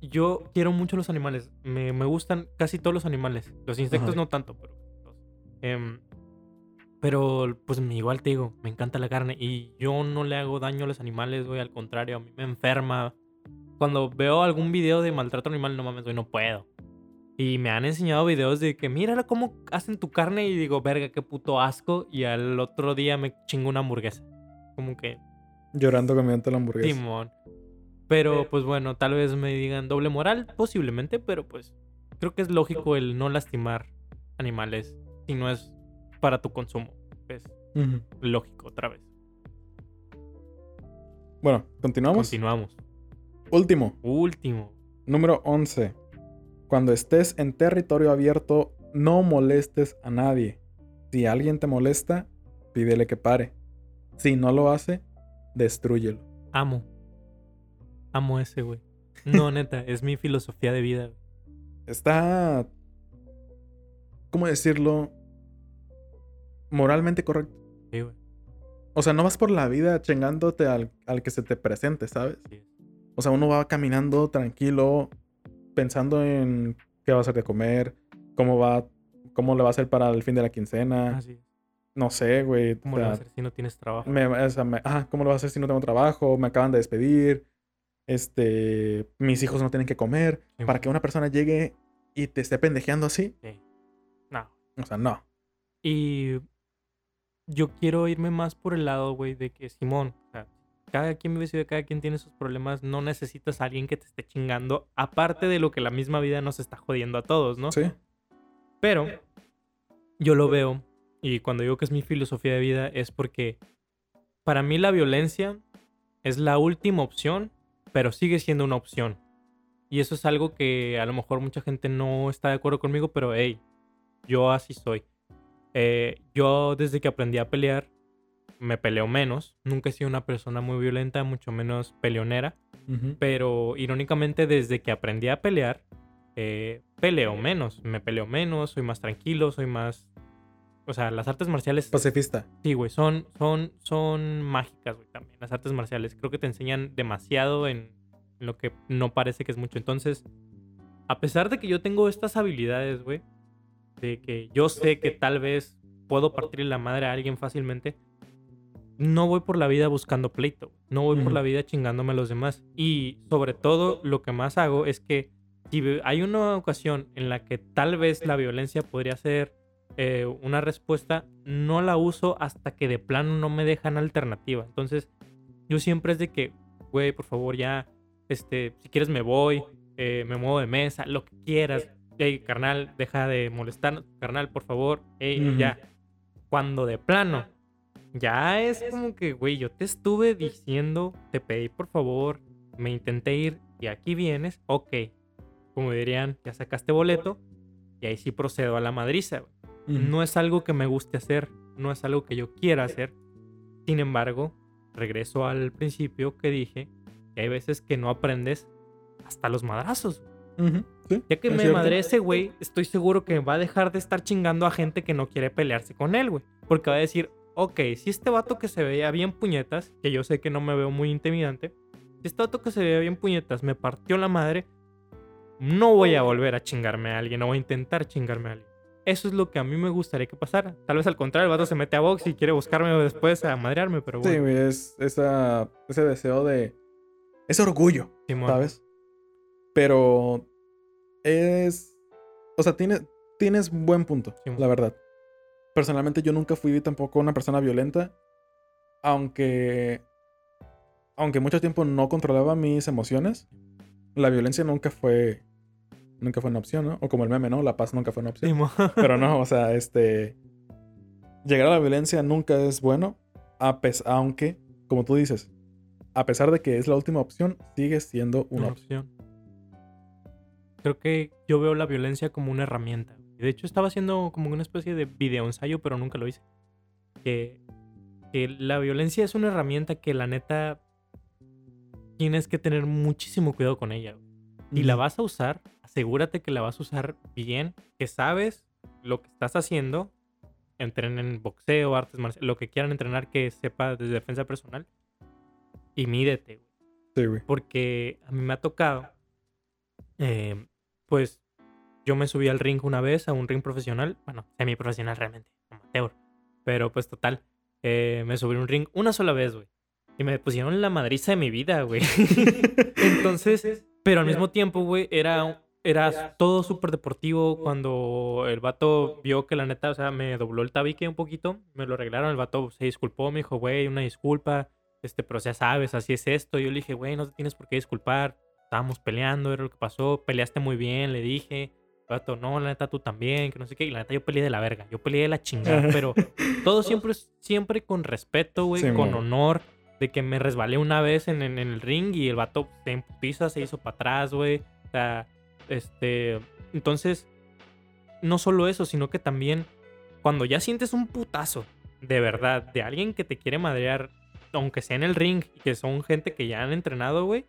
yo quiero mucho los animales. Me, me gustan casi todos los animales. Los insectos Ajá. no tanto, pero. Em, pero, pues igual te digo, me encanta la carne. Y yo no le hago daño a los animales, güey. Al contrario, a mí me enferma. Cuando veo algún video de maltrato animal, no mames, güey, no puedo. Y me han enseñado videos de que mírala cómo hacen tu carne y digo, verga, qué puto asco. Y al otro día me chingo una hamburguesa. Como que Llorando comiendo la hamburguesa. Simón. Pero pues bueno, tal vez me digan doble moral, posiblemente, pero pues creo que es lógico el no lastimar animales si no es para tu consumo. Es lógico otra vez. Bueno, continuamos. Continuamos. Último, Último. número 11. Cuando estés en territorio abierto, no molestes a nadie. Si alguien te molesta, pídele que pare. Si no lo hace, destrúyelo. Amo. Amo ese, güey. No, neta, es mi filosofía de vida. güey. Está... ¿Cómo decirlo? Moralmente correcto. Sí, güey. O sea, no vas por la vida chingándote al, al que se te presente, ¿sabes? Sí. O sea, uno va caminando tranquilo, pensando en qué va a hacer de comer, cómo va, cómo le va a hacer para el fin de la quincena. Así es. No sé, güey. ¿Cómo o lo vas a hacer si no tienes trabajo? me- o sea, me- ah, ¿cómo lo vas a hacer si no tengo trabajo? Me acaban de despedir. Este, mis hijos no tienen que comer. Sí, Para que una persona llegue y te esté pendejeando así. Sí. No. O sea, no. Y yo quiero irme más por el lado, güey, de que Simón, o sea, cada quien vive su vida, cada quien tiene sus problemas, no necesitas a alguien que te esté chingando, aparte de lo que la misma vida nos está jodiendo a todos, ¿no? Sí. Pero yo lo veo, y cuando digo que es mi filosofía de vida, es porque para mí la violencia es la última opción, pero sigue siendo una opción. Y eso es algo que a lo mejor mucha gente no está de acuerdo conmigo, pero hey, yo así soy. Eh, yo desde que aprendí a pelear, me peleo menos. Nunca he sido una persona muy violenta, mucho menos peleonera. Pero irónicamente, desde que aprendí a pelear, eh, peleo menos. Me peleo menos, soy más tranquilo, soy más. O sea, las artes marciales. Pacifista. Sí, güey, son, son, son mágicas, güey, también. Las artes marciales. Creo que te enseñan demasiado en lo que no parece que es mucho. Entonces, a pesar de que yo tengo estas habilidades, güey, de que yo sé que tal vez puedo partirle la madre a alguien fácilmente, no voy por la vida buscando pleito. No voy por la vida chingándome a los demás. Y sobre todo, lo que más hago es que si hay una ocasión en la que tal vez la violencia podría ser eh, una respuesta, no la uso hasta que de plano no me dejan alternativa. Entonces, yo siempre es de que, güey, por favor, ya, este, si quieres me voy, eh, me muevo de mesa, lo que quieras. Ey, carnal, deja de molestar, carnal, por favor, ey, Ujú. ya. Cuando de plano, ya es como que, güey, yo te estuve diciendo, te pedí por favor, me intenté ir y aquí vienes, ok. Como dirían, ya sacaste boleto y ahí sí procedo a la madriza. güey. No es algo que me guste hacer, no es algo que yo quiera hacer. Sin embargo, regreso al principio que dije que hay veces que no aprendes hasta los madrazos. Sí, Ya que me cierto. madre ese güey, estoy seguro que va a dejar de estar chingando a gente que no quiere pelearse con él, güey. Porque va a decir, ok, si este vato que se veía bien puñetas, que yo sé que no me veo muy intimidante, si este vato que se veía bien puñetas me partió la madre, no voy a volver a chingarme a alguien, no voy a intentar chingarme a alguien. Eso es lo que a mí me gustaría que pasara. Tal vez al contrario, el vato se mete a box y quiere buscarme después a madrearme, pero Sí, bueno. güey, es esa, ese deseo de... Ese orgullo, Simón. ¿sabes? Pero es... O sea, tiene, tienes buen punto, Sí. la verdad. Personalmente yo nunca fui tampoco una persona violenta, aunque... Aunque mucho tiempo no controlaba mis emociones, la violencia nunca fue nunca fue una opción, ¿no? O como el meme, ¿no? La paz nunca fue una opción. Pero no, o sea, este. Llegar a la violencia nunca es bueno, a aunque, como tú dices, a pesar de que es la última opción, sigue siendo una una opción. opción. Creo que yo veo la violencia como una herramienta. De hecho, estaba haciendo como una especie de video ensayo, pero nunca lo hice. Que, que la violencia es una herramienta que la neta tienes que tener muchísimo cuidado con ella. güey. Y la vas a usar, asegúrate que la vas a usar bien, que sabes lo que estás haciendo. Entrenen en boxeo, artes marciales, lo que quieran entrenar que sepa de defensa personal. Y mídete, güey. Sí, güey. Porque a mí me ha tocado, eh, pues yo me subí al ring una vez, a un ring profesional, bueno, semi-profesional realmente, amateur. Pero pues total, eh, me subí a un ring una sola vez, güey. Y me pusieron la madriza de mi vida, güey. Entonces, pero al mismo tiempo, güey, era, era todo súper deportivo. Cuando el vato vio que la neta, o sea, me dobló el tabique un poquito, me lo arreglaron. El vato se disculpó, me dijo, güey, una disculpa. Este, pero ya sabes, así es esto. Yo le dije, güey, no te tienes por qué disculpar. Estábamos peleando, era lo que pasó. Peleaste muy bien, le dije. El Vato, no, la neta tú también, que no sé qué. Y la neta yo peleé de la verga. Yo peleé de la chingada. pero todo siempre, siempre con respeto, güey, Sí, con honor. De que me resbalé una vez en, en- en el ring y el vato se pisa, se hizo para atrás, güey. O sea, este. Entonces, no solo eso, sino que también cuando ya sientes un putazo de verdad de alguien que te quiere madrear, aunque sea en el ring y que son gente que ya han entrenado, güey,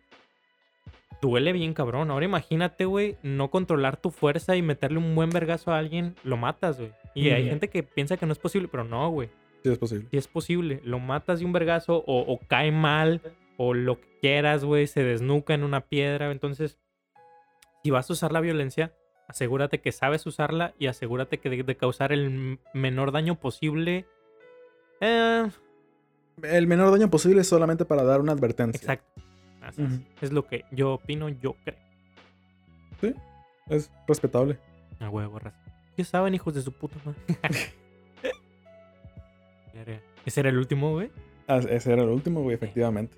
duele bien cabrón. Ahora imagínate, güey, no controlar tu fuerza y meterle un buen vergazo a alguien, lo matas, güey. Y hay gente que piensa que no es posible, pero no, güey. Sí, es posible. Si es posible, lo matas de un vergazo o, o cae mal o lo que quieras, güey, se desnuca en una piedra. Entonces, si vas a usar la violencia, asegúrate que sabes usarla y asegúrate que de, de causar el menor daño posible. Eh, El menor daño posible es solamente para dar una advertencia. exacto. Así es. Lo que yo opino, yo creo. Es respetable. A huevo. ¿Qué saben, hijos de su puta madre? Ese era el último, güey. Ah, ese era el último, güey, efectivamente.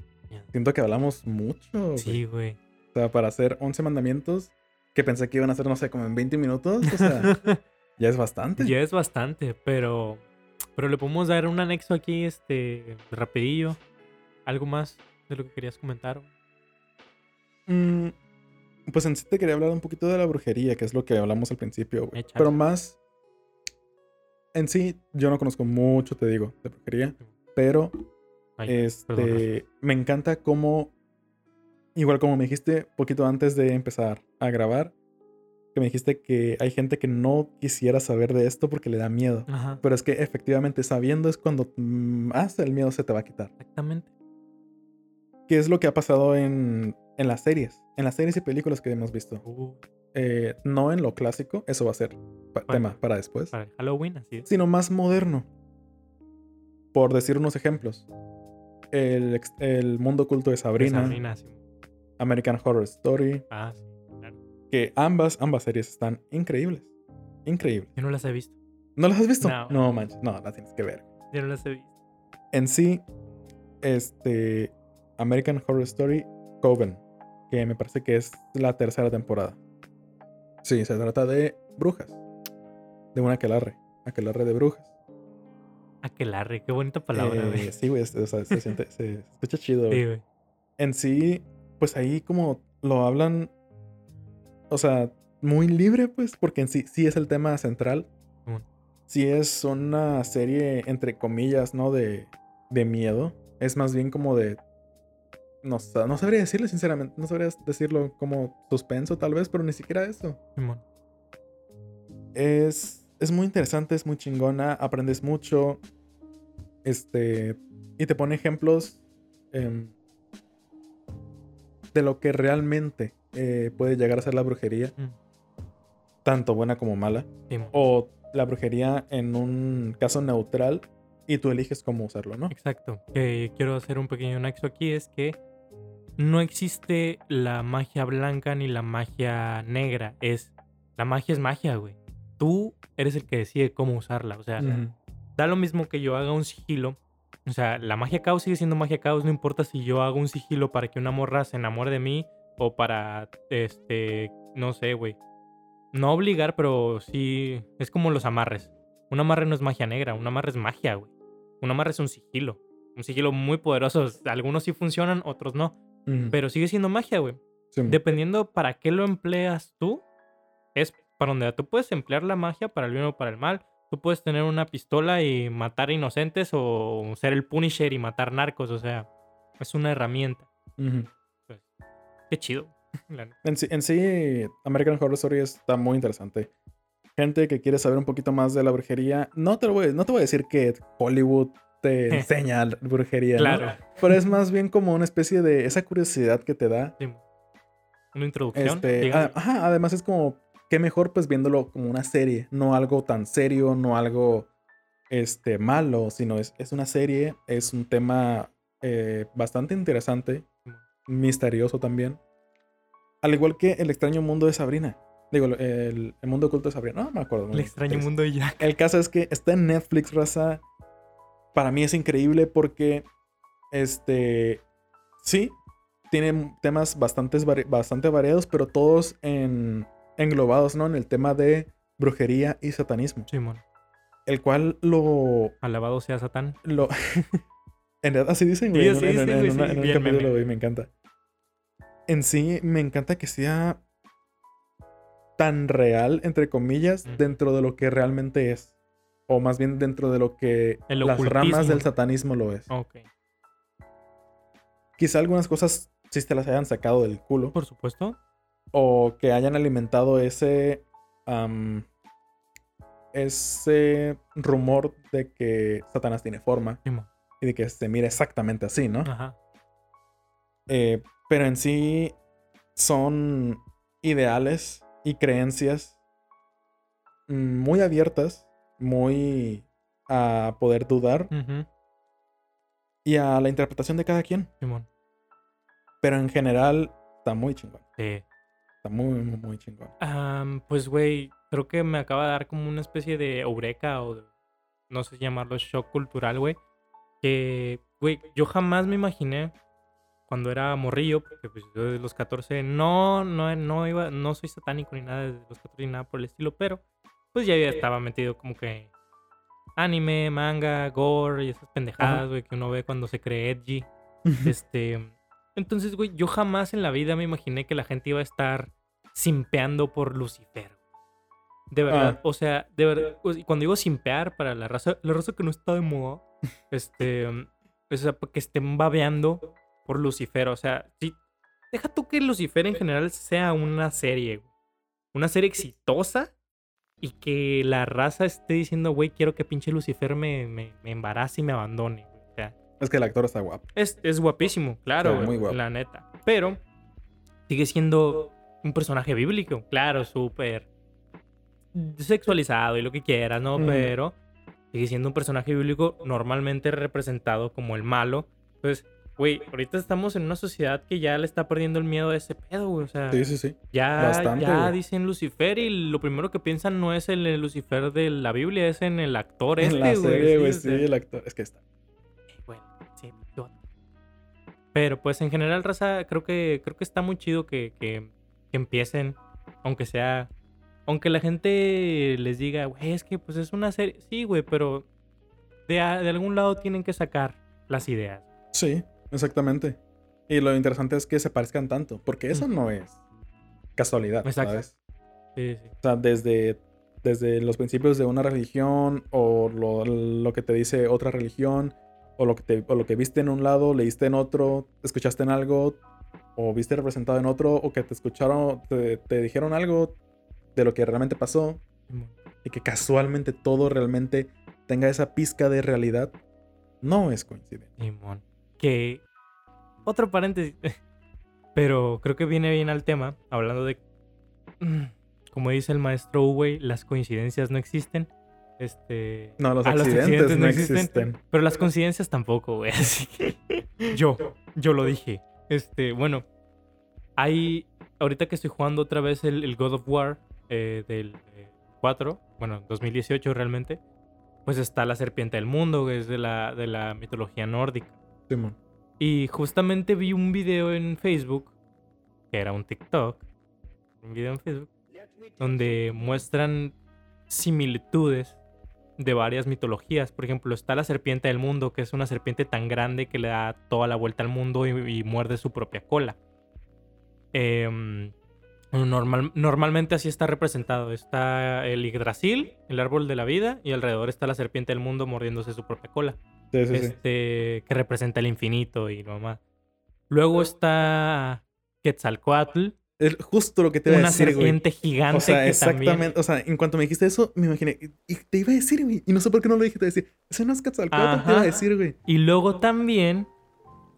Siento que hablamos mucho. Sí, güey. O sea, para hacer 11 mandamientos, que pensé que iban a hacer, no sé, como en 20 minutos. O sea, ya es bastante. Ya es bastante, pero. Pero le podemos dar un anexo aquí, este. Rapidillo. Algo más de lo que querías comentar. Mm, pues en sí te quería hablar un poquito de la brujería, que es lo que hablamos al principio, güey. Pero más. En sí, yo no conozco mucho, te digo, de brujería. Pero Ay, este. Me encanta cómo. Igual como me dijiste poquito antes de empezar a grabar. Que me dijiste que hay gente que no quisiera saber de esto porque le da miedo. Ajá. Pero es que efectivamente sabiendo es cuando más el miedo se te va a quitar. Exactamente. ¿Qué es lo que ha pasado en, en las series? En las series y películas que hemos visto. Uh, Eh, no en lo clásico, eso va a ser pa- Bueno. tema para después. para Halloween, así es. Sino más moderno. Por decir unos ejemplos. El, el mundo oculto de Sabrina, Sabrina, sí. American Horror Story. Ah, sí, claro. Que ambas, ambas series están increíbles. Increíbles. Yo no las he visto. ¿No las has visto? No. No, manches. No, las tienes que ver. Yo no las he visto. en sí, este American Horror Story Coven, que me parece que es la tercera temporada. Sí, se trata de brujas, de una aquelarre, aquelarre de brujas. Aquelarre, qué bonita palabra, Eh, güey. sí, güey, o sea, se, siente, se escucha chido. Sí, güey. En sí, pues ahí como lo hablan, o sea, muy libre, pues, porque en sí, sí es el tema central. Sí es una serie, entre comillas, ¿no? De, de miedo. Es más bien como de... No, sa- no sabría decirlo, sinceramente. No sabría decirlo como suspenso, tal vez, pero ni siquiera eso. Simón. Es, es muy interesante, es muy chingona, aprendes mucho. Este. Y te pone ejemplos em, de lo que realmente eh, puede llegar a ser la brujería, Mm, tanto buena como mala. Simón. O la brujería en un caso neutral y tú eliges cómo usarlo, ¿no? Exacto. Que quiero hacer un pequeño nexo aquí es que no existe la magia blanca ni la magia negra. Es la magia es magia, güey. Tú eres el que decide cómo usarla. O sea, da lo mismo que yo haga un sigilo. O sea, la magia caos sigue siendo magia caos. No importa si yo hago un sigilo para que una morra se enamore de mí o para, este, no sé, güey, no obligar, pero sí, es como los amarres. Un amarre no es magia negra, un amarre es magia, güey. Un amarre es un sigilo. Un sigilo muy poderoso. Algunos sí funcionan, otros no. Pero sigue siendo magia, güey. Sí. Dependiendo para qué lo empleas tú, es para donde tú puedes emplear la magia para el bien o para el mal. Tú puedes tener una pistola y matar inocentes o ser el Punisher y matar narcos. O sea, es una herramienta. Ujú. Qué chido. En sí, en sí, American Horror Story está muy interesante. Gente que quiere saber un poquito más de la brujería, no te, lo voy, no te voy a decir que Hollywood te enseña la brujería, ¿no? Claro. pero es más bien como una especie de esa curiosidad que te da. Sí. Una introducción. Este, a- ajá, además es como, qué mejor pues viéndolo como una serie, no algo tan serio, no algo este, malo, sino es, es una serie, es un tema eh, bastante interesante, misterioso también. Al igual que El extraño mundo de Sabrina. Digo, el, el mundo oculto de Sabrina. No me acuerdo. el extraño mundo de Jack. El caso es que está en Netflix, raza. Para mí es increíble porque, este, sí, tiene temas bastante, bastante variados, pero todos en, englobados, ¿no? En el tema de brujería y satanismo. Simón. El cual lo... Alabado sea Satán. lo en realidad así dicen, Sí, güey, un- en- en sí, en capítulo, me encanta. En sí, me encanta que sea tan real, entre comillas, dentro de lo que realmente es. O más bien dentro de lo que El las ramas del satanismo lo es. Ok. Quizá algunas cosas sí te las hayan sacado del culo. Por supuesto. O que hayan alimentado ese. ese rumor de que Satanás tiene forma. Y de que se mira exactamente así, ¿no? Ajá. Eh, pero en sí son ideales y creencias muy abiertas, muy a poder dudar Ujú. y a la interpretación de cada quien. Simón. Pero en general está muy chingón. Sí. Está muy, muy, muy chingón. Am, pues, güey, creo que me acaba de dar como una especie de eureka o de- no sé llamarlo shock cultural, güey. Que, güey, yo jamás me imaginé cuando era morrillo, porque pues yo desde los 14 no, no, no iba, no soy satánico ni nada desde los 14 ni nada por el estilo, pero pues ya estaba metido como que anime, manga, gore y esas pendejadas, güey, que uno ve cuando se cree edgy. Este. Entonces, güey, yo jamás en la vida me imaginé que la gente iba a estar simpeando por Lucifer. De verdad, Ah. o sea, de verdad, sea, cuando digo simpear para la raza, la raza que no está de moda, este, o sea, que estén babeando por Lucifer, o sea, sí, deja tú que Lucifer en general sea una serie, güey. una serie exitosa y que la raza esté diciendo, güey, quiero que pinche Lucifer me, me, me embarace y me abandone, güey. O sea, Es que el actor está guapo. es, es guapísimo, claro, Sí, muy guapo. la neta. Pero sigue siendo un personaje bíblico, claro, súper sexualizado y lo que quieras, ¿no? Mm. Pero sigue siendo un personaje bíblico normalmente representado como el malo. Entonces, güey, ahorita estamos en una sociedad que ya le está perdiendo el miedo a ese pedo, güey. O sea, Sí, sí, sí. ya, bastante, ya güey. dicen Lucifer y lo primero que piensan no es en el Lucifer de la Biblia, es en el actor este, en la güey. serie, güey, sí, sea. el actor. Es que está. Bueno, sí, yo- Pero pues en general, raza, creo que, creo que está muy chido que, que- que empiecen, aunque sea, aunque la gente les diga, güey, es que pues es una serie, sí, güey, pero de, de algún lado tienen que sacar las ideas. Sí, exactamente. Y lo interesante es que se parezcan tanto, porque eso no es casualidad, Exacto. ¿sabes? Sí, sí. O sea, desde, desde los principios de una religión o lo, lo que te dice otra religión o lo, que te, o lo que viste en un lado, leíste en otro, escuchaste en algo o viste representado en otro o que te escucharon, te, te dijeron algo de lo que realmente pasó y que casualmente todo realmente tenga esa pizca de realidad, no es coincidencia. Que otro paréntesis, pero creo que viene bien al tema, hablando de, como dice el maestro Uwey, las coincidencias no existen. Este, No, los accidentes, no existen. Pero las coincidencias tampoco, güey. Así que yo, yo lo dije. Este, bueno, hay. Ahorita que estoy jugando otra vez el, el God of War eh, del eh, 4, bueno, 2018 realmente, pues está la serpiente del mundo, que es de la, de la mitología nórdica. Y justamente vi un video en Facebook, que era un TikTok, un video en Facebook, donde muestran similitudes de varias mitologías. Por ejemplo, está la serpiente del mundo, que es una serpiente tan grande que le da toda la vuelta al mundo y, muerde su propia cola. Em, normal, normalmente así está representado. Está el Yggdrasil, el árbol de la vida, y alrededor está la serpiente del mundo mordiéndose su propia cola. Sí, sí, sí. este, que representa el infinito y lo demás. Luego está Quetzalcoatl, Es justo lo que te iba a una decir, güey. serpiente gigante O sea, que exactamente. también... O sea, en cuanto me dijiste eso, me imaginé. Y te iba a decir, güey. Y no sé por qué no lo dije. Te iba a decir, ese no es Quetzalcóatl, te iba a decir, güey. Y luego también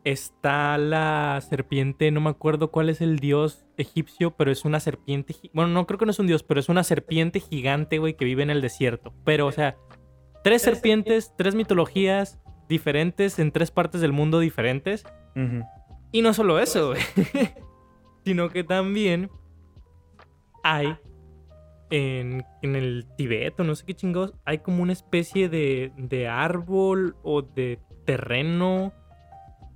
está la serpiente, no me acuerdo cuál es el dios egipcio, pero es una serpiente... Bueno, no creo que no es un dios, pero es una serpiente gigante, güey, que vive en el desierto. Pero, o sea, tres serpientes, tres mitologías diferentes en tres partes del mundo diferentes. Y no solo eso, sino que también hay en, en el Tibet o no sé qué chingados, hay como una especie de, de árbol o de terreno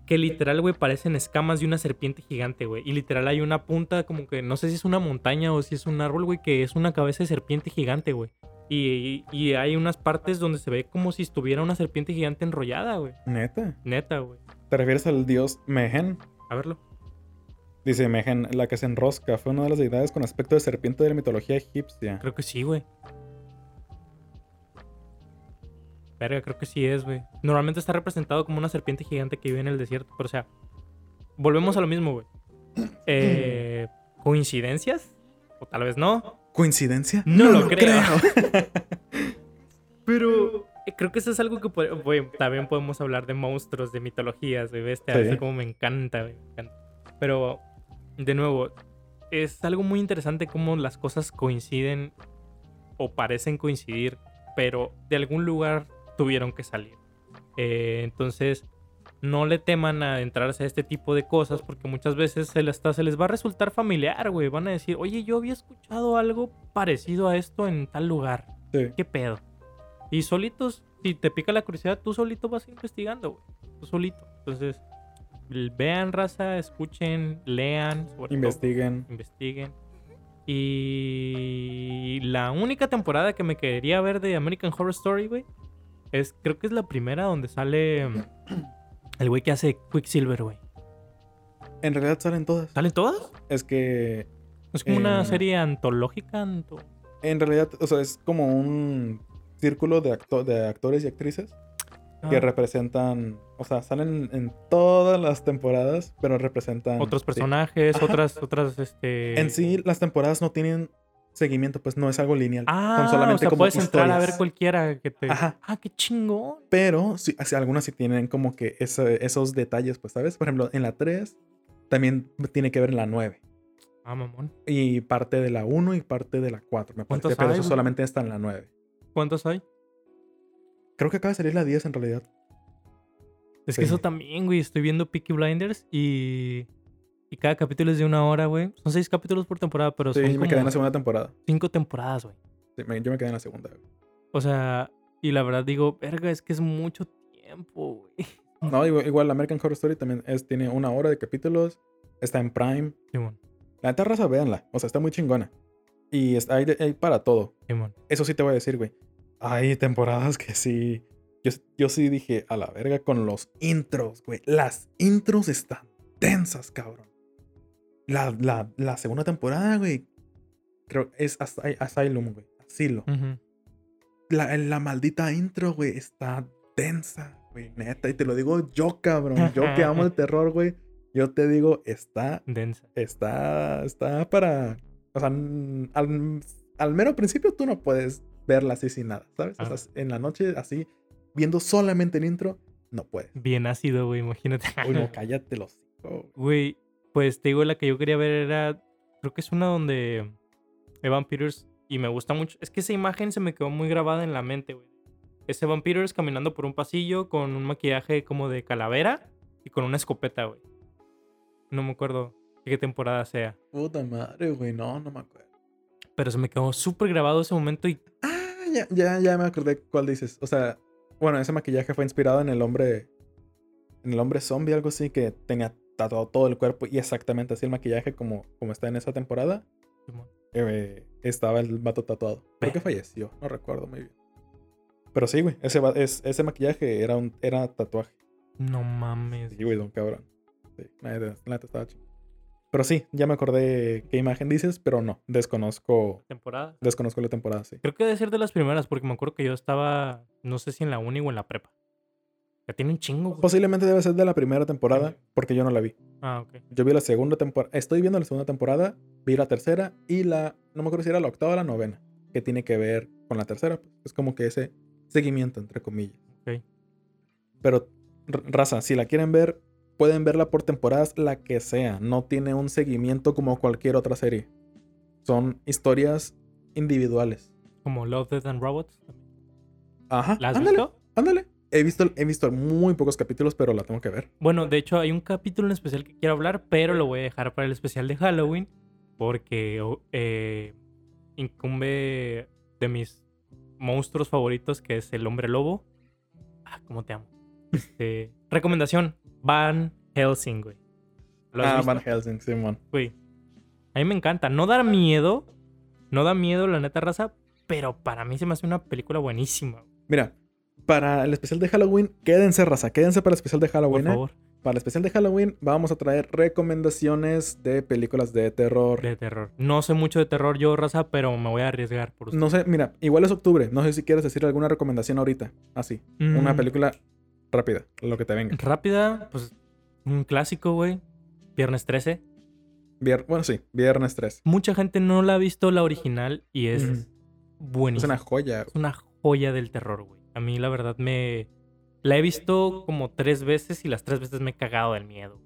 que literal, güey, parecen escamas de una serpiente gigante, güey. Y literal hay una punta como que no sé si es una montaña o si es un árbol, güey, que es una cabeza de serpiente gigante, güey. Y, y- y hay unas partes donde se ve como si estuviera una serpiente gigante enrollada, güey. Neta. Neta, güey. ¿Te refieres al dios Mehen? A verlo. Dice Mehen, la que se enrosca, fue una de las deidades con aspecto de serpiente de la mitología egipcia. Creo que sí, güey. Verga, creo que sí es, güey. Normalmente está representado como una serpiente gigante que vive en el desierto. Pero, o sea, volvemos a lo mismo, güey. Eh, ¿Coincidencias? O tal vez no. ¿Coincidencia? No lo creo. Pero eh, creo que eso es algo que pode- güey, también podemos hablar de monstruos, de mitologías, de bestias. Sí. Como me encanta, güey, me encanta. Pero, de nuevo, es algo muy interesante cómo las cosas coinciden o parecen coincidir, pero de algún lugar tuvieron que salir. Eh, entonces, no le teman a entrarse a este tipo de cosas porque muchas veces se les, hasta se les va a resultar familiar, güey. Van a decir, oye, yo había escuchado algo parecido a esto en tal lugar. Sí. ¿Qué pedo? Y solitos, si te pica la curiosidad, tú solito vas investigando, güey. Tú solito. Entonces, vean raza, escuchen, lean, sobre todo, Investiguen. investiguen. Y la única temporada que me quería ver de American Horror Story, güey, es creo que es la primera donde sale mm, el güey que hace Quicksilver, güey. En realidad salen todas. ¿Salen todas? Es que Es como una Eh, serie antológica. anto- en realidad, o sea, es como un círculo de, acto- de actores y actrices que Ah, representan, o sea, salen en todas las temporadas, pero representan otros personajes, otras, otras, este... En sí, las temporadas no tienen seguimiento, pues no es algo lineal. Ah, Son solamente o sea, como puedes entrar a ver cualquiera que te... Ajá. Ah, qué chingón. Pero sí, algunas sí tienen como que ese- esos detalles, pues, ¿sabes? Por ejemplo, en la 3 también tiene que ver en la 9. Ah, mamón. Y parte de la 1 y parte de la 4, me ¿Cuántos parece. Pero hay, eso solamente está en la 9. ¿Cuántos hay? Creo que acaba de salir la 10 en realidad. Es que eso también, güey. Estoy viendo Peaky Blinders y... Y cada capítulo es de una hora, güey. Son seis capítulos por temporada, pero Sí, son me como quedé en la segunda temporada. cinco temporadas, güey. Sí, me- yo me quedé en la segunda. güey. O sea, y la verdad digo, verga, es que es mucho tiempo, güey. No, igual, igual American Horror Story también es, tiene una hora de capítulos. Está en Prime. Simón, La neta raza, véanla. O sea, está muy chingona. Y está, hay, hay para todo. Simón. Eso sí te voy a decir, güey. Hay temporadas que sí. Yo, yo sí dije, a la verga con los intros, güey. Las intros están tensas, cabrón. La, la, la segunda temporada, güey. Creo es Asy- Asylum, güey. Asilo. Ujú. La, la maldita intro, güey, está tensa, güey. Neta. Y te lo digo yo, cabrón. Yo que amo el terror, güey. Yo te digo, está Densa. está, está para. O sea, al, al mero principio tú no puedes verla así sin nada, ¿sabes? O Ah. sea, en la noche así, viendo solamente el intro, no puedes. Bien ácido, güey, imagínate. Uy, no, cállate los Güey, pues te digo, la que yo quería ver era. Creo que es una donde. Evan Peters. Y me gusta mucho. Es que esa imagen se me quedó muy grabada en la mente, güey. Es Evan Peters caminando por un pasillo con un maquillaje como de calavera y con una escopeta, güey. No me acuerdo qué temporada sea. Puta madre, güey, no, no me acuerdo. Pero se me quedó súper grabado ese momento y. Ah, ya, ya, ya me acordé cuál dices. O sea, bueno, ese maquillaje fue inspirado en el hombre. En el hombre zombie, algo así, que tenía tatuado todo el cuerpo y exactamente así el maquillaje como, como está en esa temporada. Eh, estaba el vato tatuado. Creo que falleció, no recuerdo muy bien. Pero sí, güey, ese, es- ese maquillaje era, un, era tatuaje. No mames. Sí, güey, don cabrón. Sí, la estaba chido. Pero sí, ya me acordé qué imagen dices, pero no, desconozco, Temporada. desconozco la temporada, sí. Creo que debe ser de las primeras, porque me acuerdo que yo estaba, no sé si en la uni o en la prepa. Ya tiene un chingo, güey. Posiblemente debe ser de la primera temporada, porque yo no la vi. Ah, ok. Yo vi la segunda temporada, estoy viendo la segunda temporada, vi la tercera y la, no me acuerdo si era la octava o la novena, que tiene que ver con la tercera. Es como que ese seguimiento, entre comillas. Ok. Pero, raza, si la quieren ver, pueden verla por temporadas, la que sea. No tiene un seguimiento como cualquier otra serie. Son historias individuales. Como Love, Death and Robots. Ajá. ¿La has ándale, visto? ándale. He visto, he visto muy pocos capítulos, pero la tengo que ver. Bueno, de hecho hay un capítulo en especial que quiero hablar, pero lo voy a dejar para el especial de Halloween porque eh, incumbe de mis monstruos favoritos que es el hombre lobo. Ah, cómo te amo. Este, recomendación, Van Helsing, güey. ¿Lo has Ah, visto? Van Helsing, Simón. Güey. A mí me encanta. No da miedo. No da miedo, la neta raza. Pero para mí se me hace una película buenísima. Mira, para el especial de Halloween, quédense, raza, quédense para el especial de Por Halloween. ¿eh? favor. Para el especial de Halloween vamos a traer recomendaciones de películas de terror. De terror. No sé mucho de terror yo, raza, pero me voy a arriesgar por usted. No sé, mira, igual es octubre. No sé si quieres decir alguna recomendación ahorita. Así. Una Mm, película rápida, lo que te venga. Rápida, pues un clásico, güey. Viernes 13. Vier- bueno, sí, viernes 3. Mucha gente no la ha visto la original y es. Es buenísima. una joya. Es una joya del terror, güey. A mí la verdad me... La he visto como tres veces y las tres veces me he cagado del miedo.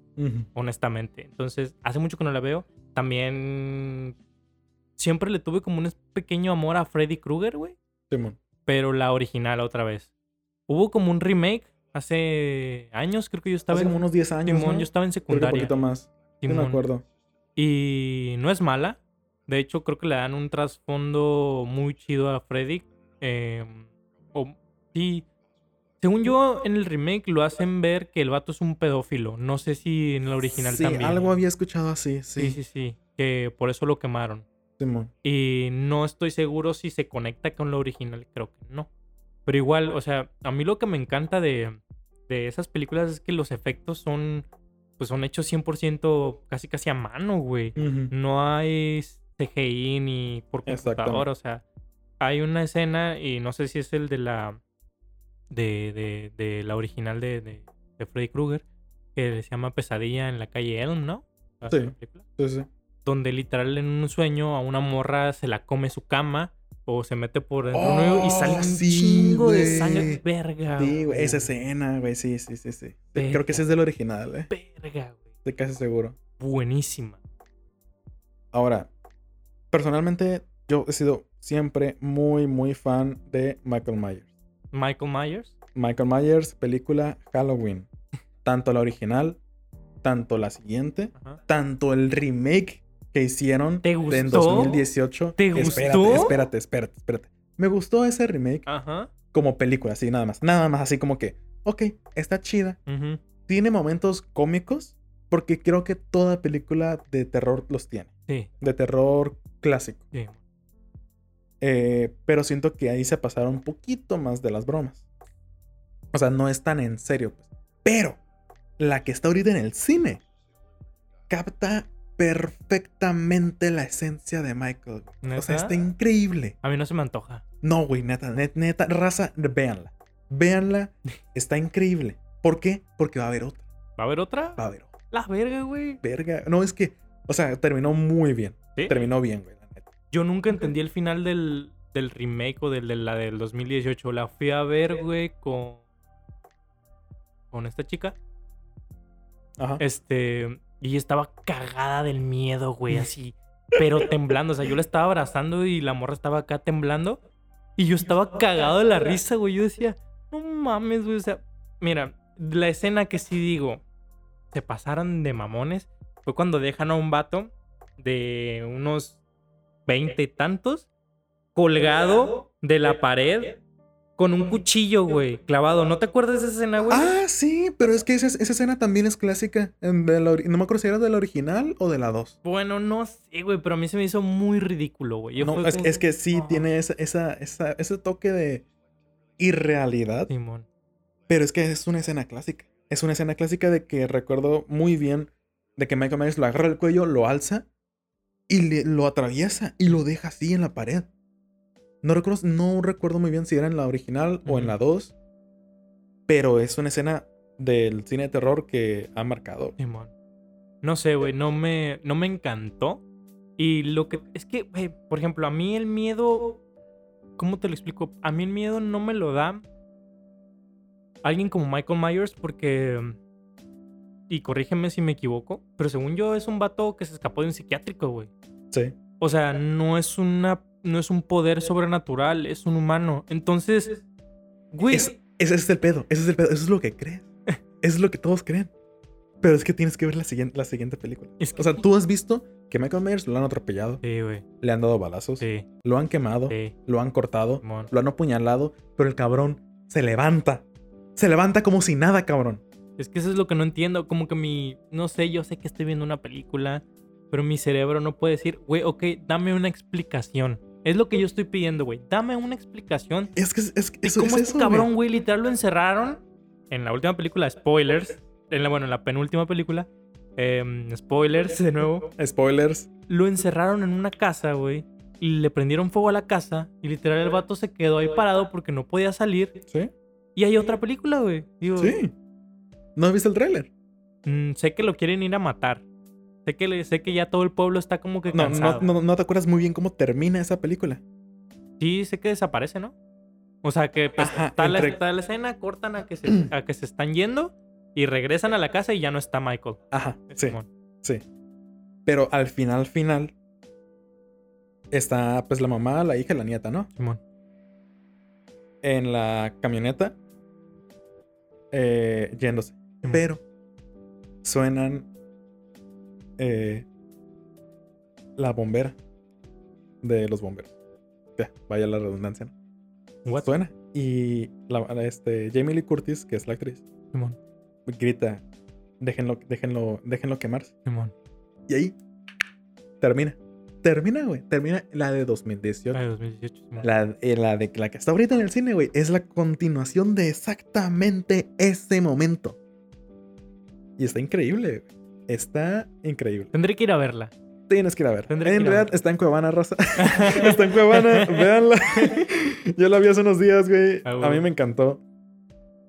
Honestamente. Entonces, hace mucho que no la veo. También siempre le tuve como un pequeño amor a Freddy Krueger, güey. Simón. Pero la original otra vez. Hubo como un remake hace años, creo que yo estaba Hace en como unos 10 años. Simón, ¿no? yo estaba en que un secundaria. poquito más. Sí, me Simón. acuerdo. Y no es mala. De hecho, creo que le dan un trasfondo muy chido a Freddy. Eh, o, y según yo, en el remake lo hacen ver que el vato es un pedófilo. No sé si en el original sí, también. algo había escuchado así, sí. Sí, sí, sí. Que por eso lo quemaron. Simón. Y no estoy seguro si se conecta con lo original, creo que no. Pero igual, o sea, a mí lo que me encanta de, de esas películas es que los efectos son, pues son hechos 100% casi casi a mano, güey. No hay CGI ni por computadora, o sea, hay una escena y no sé si es el de la, de, de, de la original de, de, de Freddy Krueger, que se llama Pesadilla en la calle Elm, ¿no? ¿La Sí. Sí, sí. donde literal en un sueño a una morra se la come su cama o se mete por dentro de un hoyo y sale Oh, un sí, chingo de sangre. Verga. Sí, güey, esa escena, güey, sí, sí, sí, sí. Creo que ese es del original, eh. Verga, güey. Estoy casi seguro. Buenísima. Ahora, personalmente, yo he sido siempre muy, muy fan de Michael Myers. Michael Myers. Michael Myers, película Halloween. Tanto la original, tanto la siguiente, Ajá. tanto el remake que hicieron ¿Te en gustó? 2018. ¿Te Espérate, gustó? espérate, espérate, espérate. Me gustó ese remake Ajá. como película, así nada más. Nada más así como que, ok, está chida. Tiene momentos cómicos porque creo que toda película de terror los tiene. Sí, De terror clásico. sí. Eh, pero siento que ahí se pasaron un poquito más de las bromas. O sea, no es tan en serio. Pues. Pero la que está ahorita en el cine capta perfectamente la esencia de Michael. O sea, ¿Neta? está increíble. A mí no se me antoja. No, güey, neta, net- neta, raza, véanla. Véanla, está increíble. ¿Por qué? Porque va a haber otra. ¿Va a haber otra? Va a haber otra. La verga, güey. Verga. No, es que, o sea, terminó muy bien. ¿Sí? Terminó bien, güey, neta. Yo nunca entendí el final del, del remake o del, de la del 2018. La fui a ver, güey, con. con esta chica. Ajá. Este. Y estaba cagada del miedo, güey, así. Pero temblando. O sea, yo la estaba abrazando y la morra estaba acá temblando. Y yo estaba cagado de la risa, güey. Yo decía, no mames, güey. O sea, mira, la escena que sí digo, se pasaron de mamones, fue cuando dejan a un vato de unos veinte y tantos colgado de la pared con un cuchillo, güey, clavado. ¿No te acuerdas de esa escena, güey? Ah, sí, pero es que esa, esa escena también es clásica. en de la no me acuerdo si era de la original o de la 2. Bueno, no sé, güey, pero a mí se me hizo muy ridículo, güey. No, es, como es que sí, tiene esa, esa, esa- ese toque de irrealidad. Simón. Pero es que es una escena clásica. Es una escena clásica de que recuerdo muy bien de que Michael Myers lo agarra el cuello, lo alza y le- lo atraviesa y lo deja así en la pared. No recuerdo, no recuerdo muy bien si era en la original o en la 2. Pero es una escena del cine de terror que ha marcado. Simón. No sé, güey, no me, no me encantó. Y lo que. Es que, güey, por ejemplo, a mí el miedo. ¿Cómo te lo explico? A mí el miedo no me lo da alguien como Michael Myers porque. Y corrígeme si me equivoco, pero según yo es un vato que se escapó de un psiquiátrico, güey. Sí. O sea, no es una. No es un poder sobrenatural, es un humano. Entonces. Güey. Es- ese es el pedo. Ese es el pedo. Eso es lo que crees. Eso es lo que todos creen. Pero es que tienes que ver la siguiente, la siguiente película. Es que- O sea, tú has visto que Michael Myers lo han atropellado, Sí, güey. le han dado balazos, Sí, lo han quemado, sí. lo han cortado, Simón. lo han apuñalado, pero el cabrón se levanta. Se levanta como si nada, cabrón. Es que eso es lo que no entiendo. Como que mi. No sé, yo sé que estoy viendo una película, pero mi cerebro no puede decir, güey, ok, dame una explicación. Es lo que yo estoy pidiendo, güey. Dame una explicación. Es que es, es, ¿Y eso cómo es este eso, cabrón, güey. literal lo encerraron en la última película? Spoilers. En la, bueno, en la penúltima película. em, spoilers, de nuevo. Spoilers. Lo encerraron en una casa, güey. Y le prendieron fuego a la casa. Y literal el vato se quedó ahí parado porque no podía salir. ¿Sí? Y hay otra película, güey. Digo, Sí. ¿No has visto el tráiler? Mm, sé que lo quieren ir a matar. Sé que, le- sé que ya todo el pueblo está como que No, cansado. no, no, no te acuerdas muy bien cómo termina esa película. Sí, sé que desaparece, ¿no? O sea, que pues, Ajá, está, la, entre- está la escena, cortan a que, se, a que se están yendo y regresan a la casa y ya no está Michael. Ajá, sí, Simón. sí. Pero al final, final, está pues la mamá, la hija y la nieta, ¿no? Simón. En la camioneta, eh, yéndose. Pero suenan eh, la bombera de los bomberos. Ya, vaya la redundancia. ¿no? What? Suena. Y la, la- este, Jamie Lee Curtis, que es la actriz, Simón. grita: déjenlo, déjenlo, déjenlo quemarse. Simón. Y ahí termina. Termina, güey. Termina la de 2018. Ay, 2018. Simón. La, eh, la de la que está ahorita en el cine, güey, es la continuación de exactamente ese momento. Y está increíble. Está increíble. Tendré que ir a verla. Tienes que ir a ver. Tendré en realidad está en Cuevana, raza. está en Cuevana, véanla. Yo la vi hace unos días, güey. Ah, A mí me encantó.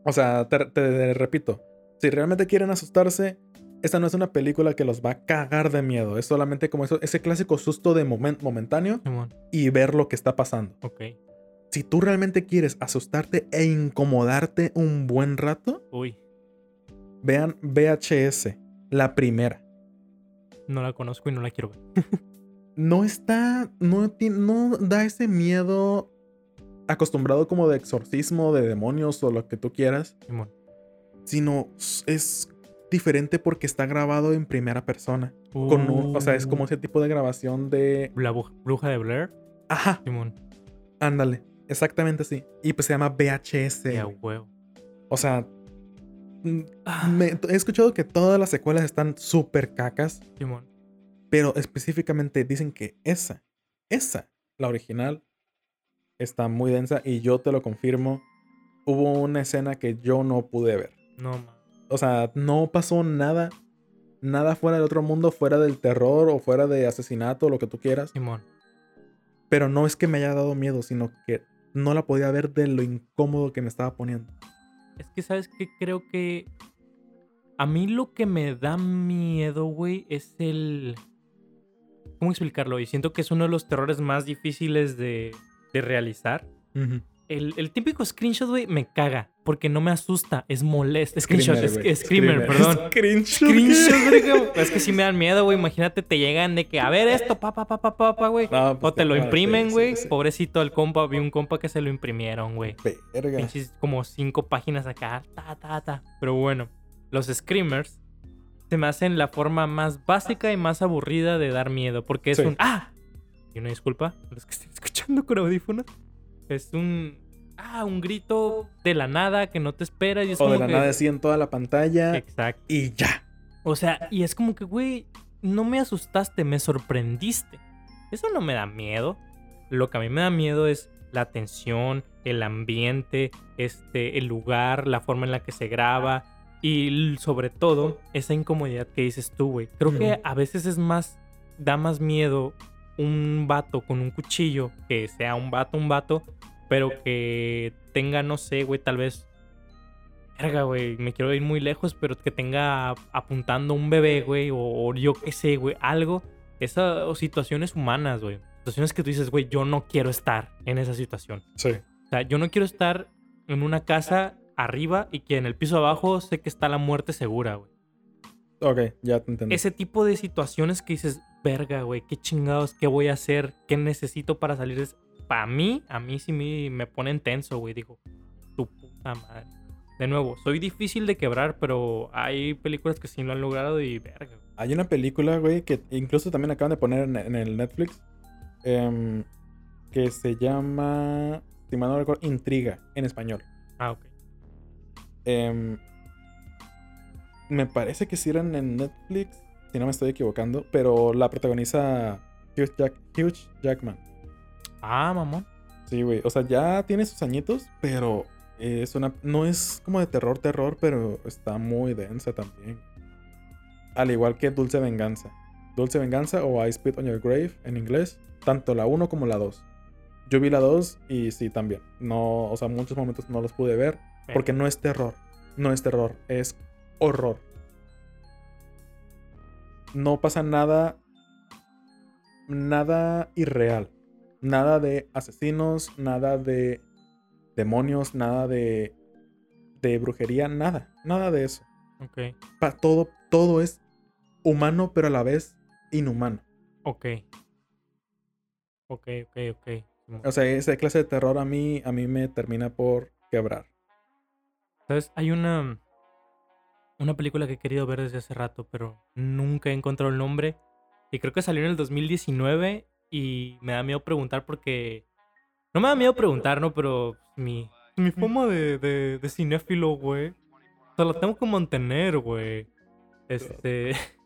O sea, te, te repito, si realmente quieren asustarse, esta no es una película que los va a cagar de miedo. Es solamente como eso, ese clásico susto de momen- momentáneo y ver lo que está pasando. Ok. Si tú realmente quieres asustarte e incomodarte un buen rato, Uy, vean VHS, la primera. no la conozco y no la quiero ver. No está, no, no da ese miedo acostumbrado como de exorcismo, de demonios o lo que tú quieras, Simón. sino es diferente porque está grabado en primera persona. Con un- o sea, es como ese tipo de grabación de... La bruja de Blair. Ajá, Simón. ándale, exactamente así. Y pues se llama VHS. Huevo. O sea, me- he escuchado que todas las secuelas están súper cacas, Simón. pero específicamente dicen que esa, esa, la original, está muy densa y yo te lo confirmo. Hubo una escena que yo no pude ver. No. O sea, no pasó nada, nada fuera del otro mundo, fuera del terror o fuera de asesinato, lo que tú quieras. Simón. Pero no es que me haya dado miedo, sino que no la podía ver de lo incómodo que me estaba poniendo. Es que, ¿sabes qué? Creo que. A mí lo que me da miedo, güey, es el. ¿Cómo explicarlo? Y siento que es uno de los terrores más difíciles de, de realizar. El, el típico screenshot, güey, me caga. Porque no me asusta, es molesto. Screenshot, es screamer, perdón. Screenshot. Screenshot, güey. Es que sí me dan miedo, güey. Imagínate, te llegan de que, a ver esto, pa, pa, pa, pa, pa, pa, güey. No, pues, O te lo imprimen, güey. sí, sí. Pobrecito el compa. Vi un compa que se lo imprimieron, güey. Verga. Pinches como cinco páginas acá. Ta, ta, ta. Pero bueno, los screamers se me hacen la forma más básica y más aburrida de dar miedo. Porque es Sí. un. ¡Ah! Y una disculpa los que estén escuchando con audífonos. Es un. ah, un grito de la nada que no te esperas. Y es O como de la que- nada así en toda la pantalla Exacto. y ya. O sea, y es como que, güey, no me asustaste, me sorprendiste. Eso no me da miedo. Lo que a mí me da miedo es la tensión, el ambiente, este, el lugar, la forma en la que se graba y sobre todo esa incomodidad que dices tú, güey. Creo que a veces es más, da más miedo un vato con un cuchillo, que sea un vato, un vato, pero que tenga, no sé, güey, tal vez verga, güey, me quiero ir muy lejos, pero que tenga apuntando un bebé, güey, o, o yo qué sé, güey, algo. Esas situaciones humanas, güey. Situaciones que tú dices, güey, yo no quiero estar en esa situación. Sí. O sea, yo no quiero estar en una casa arriba y que en el piso abajo sé que está la muerte segura, güey. Ok, ya te entendí. Ese tipo de situaciones que dices, verga, güey, qué chingados, qué voy a hacer, qué necesito para salir. Para mí, a mí sí me, me ponen tenso, güey. Digo, tu puta madre. De nuevo, soy difícil de quebrar, pero hay películas que sí lo han logrado y verga. güey. Hay una película, güey, que incluso también acaban de poner en, en el Netflix. em, que se llama, si mal no recuerdo, Intriga en español. Ah, ok. Em, me parece que sí eran en Netflix, si no me estoy equivocando, pero la protagoniza Hugh, Jack- Hugh Jackman. Ah, mamón. Sí, güey. O sea, ya tiene sus añitos, pero es una. No es como de terror, terror, pero está muy densa también. Al igual que Dulce Venganza. Dulce Venganza o I Spit on Your Grave en inglés. Tanto la 1 como la 2. Yo vi la 2 y sí, también. No, o sea, muchos momentos no los pude ver. Porque no es terror. No es terror. Es horror. No pasa nada. Nada irreal. Nada de asesinos, nada de demonios, nada de. de brujería, nada. Nada de eso. Ok, Pa- todo, todo es humano, pero a la vez inhumano. ok. Ok, ok, ok. O sea, esa clase de terror a mí, a mí me termina por quebrar. ¿Sabes? Hay una. Una película que he querido ver desde hace rato, pero nunca he encontrado el nombre. Y creo que salió en el 2019 y me da miedo preguntar porque... No me da miedo preguntar, ¿no? Pero mi, mi forma de, de, de cinéfilo, güey. O sea, la tengo que mantener, güey. Este...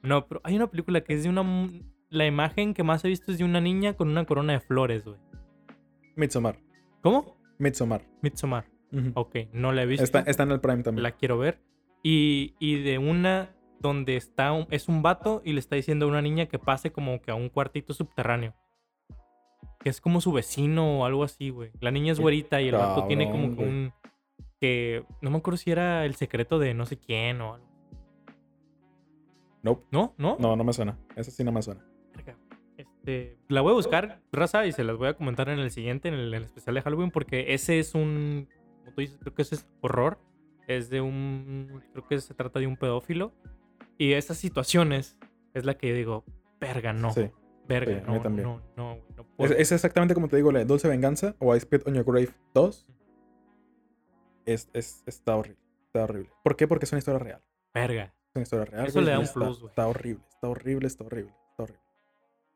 No, pero hay una película que es de una... La imagen que más he visto es de una niña con una corona de flores, güey. Midsommar. ¿Cómo? Midsommar. Midsommar. Ok, no la he visto. Está, está en el Prime también. la quiero ver. Y, y de una donde está un- es un vato y le está diciendo a una niña que pase como que a un cuartito subterráneo. Que es como su vecino o algo así, güey. La niña es güerita y el vato tiene como que un... Que no me acuerdo si era el secreto de no sé quién o algo. Nope. ¿No? ¿No? No, no me suena. Esa sí no me suena. Este, la voy a buscar, raza, y se las voy a comentar en el siguiente, en el, en el especial de Halloween, porque ese es un, como tú dices, creo que ese es horror. Es de un, creo que se trata de un pedófilo. Y esas situaciones es la que yo digo, verga, no. Sí. verga, sí, no, también. no, no, no Es, puedo. es exactamente como te digo, la de Dulce Venganza o I Spit on Your Grave 2. Es, es- está horrible. Está horrible. ¿Por qué? Porque es una historia real. Verga. Es una historia real. Eso güey, le da un está- plus, güey. Está horrible. Está horrible, está horrible. Está horrible.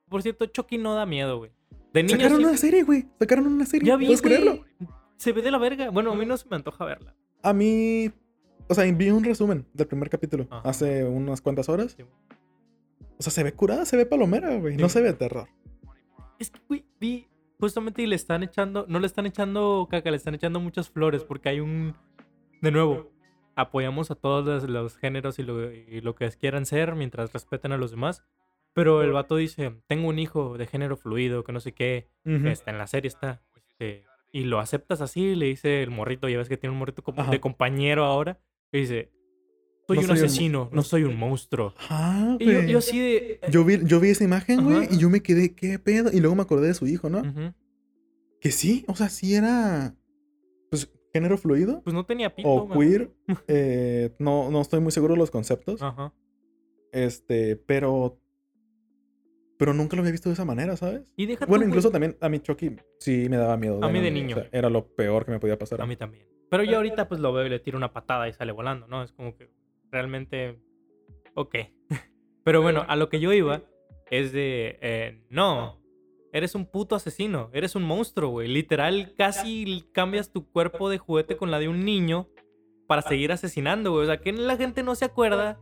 Por cierto, Chucky no da miedo, güey. De niño Sacaron sí- una serie, güey. Sacaron una serie. Ya vi, ¿Puedes güey. creerlo? Se ve de la verga. Bueno, a mí no se me antoja verla. A mí. O sea, vi un resumen del primer capítulo Ajá. hace unas cuantas horas. Sí. O sea, se ve curada, se ve palomera, güey. No Sí. se ve terror. Es que, güey, vi justamente y le están echando, no le están echando caca, le están echando muchas flores porque hay un, de nuevo, apoyamos a todos los, los géneros y lo, y lo que quieran ser mientras respeten a los demás. Pero el vato dice, tengo un hijo de género fluido, que no sé qué, Ujú. está en la serie está. este, y lo aceptas así, le dice el morrito, ya ves que tiene un morrito como Ajá. de compañero ahora, y dice, soy No un soy asesino, no no- soy un monstruo. Ah, Y yo, yo así de... Yo vi, yo vi esa imagen, güey, y yo me quedé, ¿qué pedo? Y luego me acordé de su hijo, ¿no? Que sí, o sea, sí era. Pues, género fluido Pues no tenía pito. o man. queer. eh, no, no estoy muy seguro de los conceptos. Ajá. Este, pero. Pero nunca lo había visto de esa manera, ¿sabes? Y deja tú, Bueno, güey, incluso también a mí Chucky sí me daba miedo. A mí de niño, o sea, güey. era lo peor que me podía pasar. A mí también. Pero yo ahorita pues lo veo y le tiro una patada y sale volando, ¿no? Es como que realmente... Ok. Pero bueno, a lo que yo iba es de... eh, no. eres un puto asesino, eres un monstruo, güey. Literal, casi cambias tu cuerpo de juguete con la de un niño para seguir asesinando, güey. O sea, que la gente no se acuerda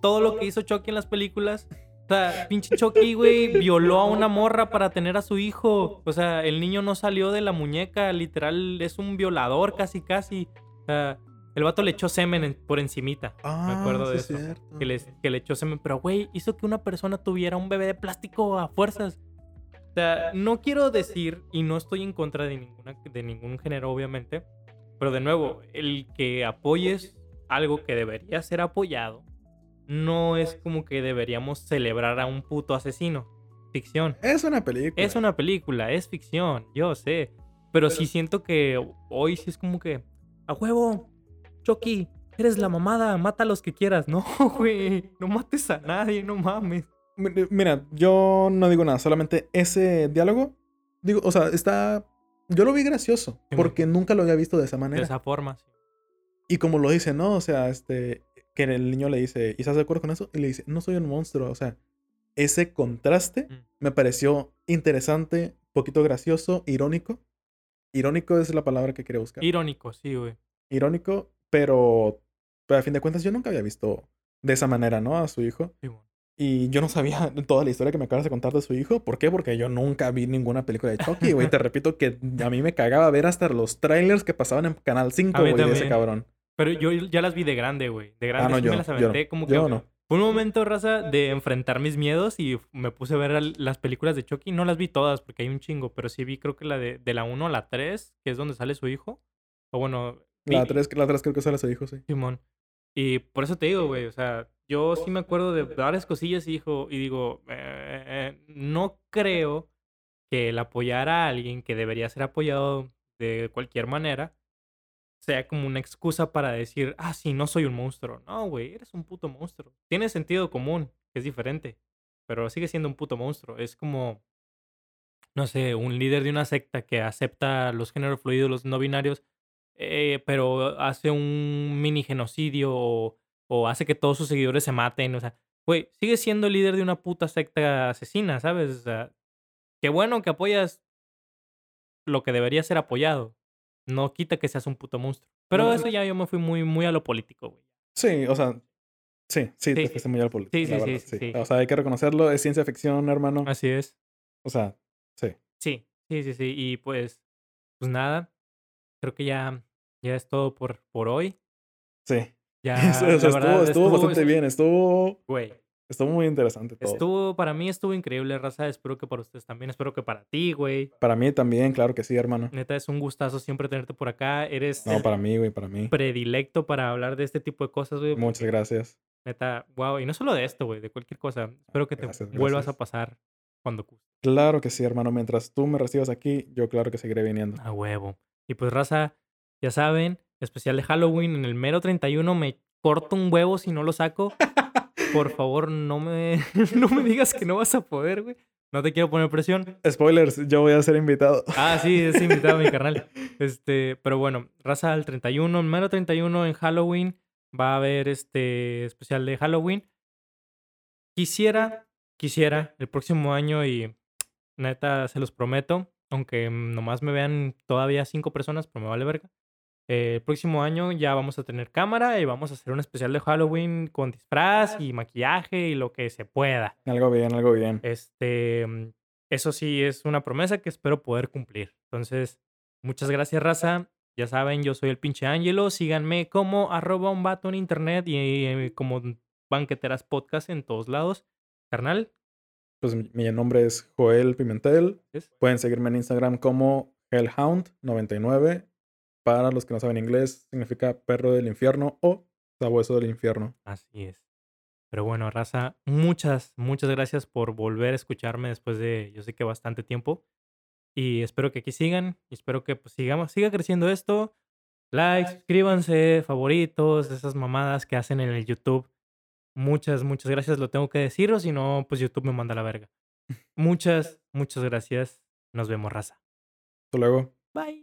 todo lo que hizo Chucky en las películas. O sea, pinche Chucky, güey, violó a una morra para tener a su hijo. O sea, el niño no salió de la muñeca, literal, es un violador casi, casi. O sea, el vato le echó semen por encimita. Ah, me acuerdo de sí, eso. Que, les- que le echó semen. Pero, güey, hizo que una persona tuviera un bebé de plástico a fuerzas. O sea, no quiero decir, y no estoy en contra de, ninguna, de ningún género, obviamente. Pero de nuevo, el que apoyes algo que debería ser apoyado, no es como que deberíamos celebrar a un puto asesino. Ficción. Es una película. Es una película, es ficción, yo sé. Pero sí siento que hoy sí es como que, a huevo, Chucky, eres la mamada, mata a los que quieras. No, güey, no mates a nadie, no mames. Mi- Mira, yo no digo nada, solamente ese diálogo, digo, o sea, está, yo lo vi gracioso, Sí, porque nunca lo había visto de esa De manera. esa forma. sí. Y como lo dice, ¿no? O sea, este, que el niño le dice, ¿y estás de acuerdo con eso? Y le dice, no soy un monstruo, o sea, ese contraste Mm. me pareció interesante, poquito gracioso, irónico. Irónico es la palabra que quería buscar. Irónico, sí, güey. irónico, pero, pero a fin de cuentas yo nunca había visto de esa manera, ¿no? A su hijo. Sí, bueno. Y yo no sabía toda la historia que me acabas de contar de su hijo. ¿Por qué? Porque yo nunca vi ninguna película de Chucky, güey. Te repito que a mí me cagaba ver hasta los trailers que pasaban en Canal 5, A mí güey, de ese cabrón. Pero yo ya las vi de grande, güey. De grande Ah, no, sí yo me las aventé como que... Yo no. Fue un momento, raza, de enfrentar mis miedos y me puse a ver las películas de Chucky. No las vi todas porque hay un chingo, pero sí vi creo que la de, de la 1 a la 3, que es donde sale su hijo. O bueno, La vi- 3, la tres creo que sale su hijo, sí. Simón. Y por eso te digo, güey, o sea, yo sí me acuerdo de varias cosillas y, hijo, y digo, eh, eh, no creo que el apoyar a alguien que debería ser apoyado de cualquier manera sea como una excusa para decir, ah, sí, no soy un monstruo. No, güey, eres un puto monstruo. Tiene sentido común, que es diferente, pero sigue siendo un puto monstruo. Es como, no sé, un líder de una secta que acepta los géneros fluidos, los no binarios, eh, pero hace un mini genocidio o, o hace que todos sus seguidores se maten. O sea, güey, sigue siendo el líder de una puta secta asesina, ¿sabes? O sea, qué bueno que apoyas lo que debería ser apoyado. No quita que seas un puto monstruo. Pero No, eso ya yo me fui muy, muy a lo político, güey. Sí, o sea, sí, sí, te fuiste muy al político. Sí, sí, sí. O sea, hay que reconocerlo, es ciencia ficción, hermano. Así es. O sea, sí. Sí, sí, sí, sí. Y pues, pues nada. Creo que ya, ya es todo por, por hoy. Sí. Ya, o sea, la estuvo, verdad, estuvo bastante estu- bien, estuvo, Güey, estuvo muy interesante todo. estuvo, para mí estuvo increíble, raza. Espero que para ustedes también. Espero que para ti, güey. Para mí también, claro que sí, hermano. Neta, es un gustazo siempre tenerte por acá. Eres No, para mí, güey, para mí. predilecto para hablar de este tipo de cosas, güey. Muchas gracias. Neta, wow. Y no solo de esto, güey, de cualquier cosa. Espero que te Gracias, vuelvas a pasar cuando. Claro que sí, hermano. Mientras tú me recibas aquí, yo claro que seguiré viniendo. A huevo. Y pues, raza, ya saben, especial de Halloween en el mero 31 me corto un huevo si no lo saco. Por favor, no me, no me digas que no vas a poder, güey. No te quiero poner presión. Spoilers, yo voy a ser invitado. Ah, sí, es invitado mi carnal. Este, pero bueno, raza al 31, el mero 31 en Halloween va a haber este especial de Halloween. Quisiera, quisiera el próximo año y neta se los prometo, aunque nomás me vean todavía cinco personas, pero me vale verga. Eh, el próximo año ya vamos a tener cámara y vamos a hacer un especial de Halloween con disfraz y maquillaje y lo que se pueda. Algo bien, algo bien. Este, eso sí es una promesa que espero poder cumplir. Entonces, muchas gracias, raza. Ya saben, yo soy el pinche Ángelo. Síganme como arroba un vato en internet y eh, como banqueteras podcast en todos lados. Carnal, Pues mi, mi nombre es Joel Pimentel. ¿es? Pueden seguirme en Instagram como Hellhound99. Para los que no saben inglés, significa perro del infierno o sabueso del infierno. Así es. Pero bueno, raza, muchas, muchas gracias por volver a escucharme después de, yo sé que bastante tiempo. Y espero que aquí sigan. Y espero que pues, sigamos, siga creciendo esto. Like, suscríbanse, favoritos, esas mamadas que hacen en el YouTube. Muchas, muchas gracias, lo tengo que decir, o si no, pues YouTube me manda a la verga. Muchas, muchas gracias. Nos vemos, raza. Hasta luego. Bye.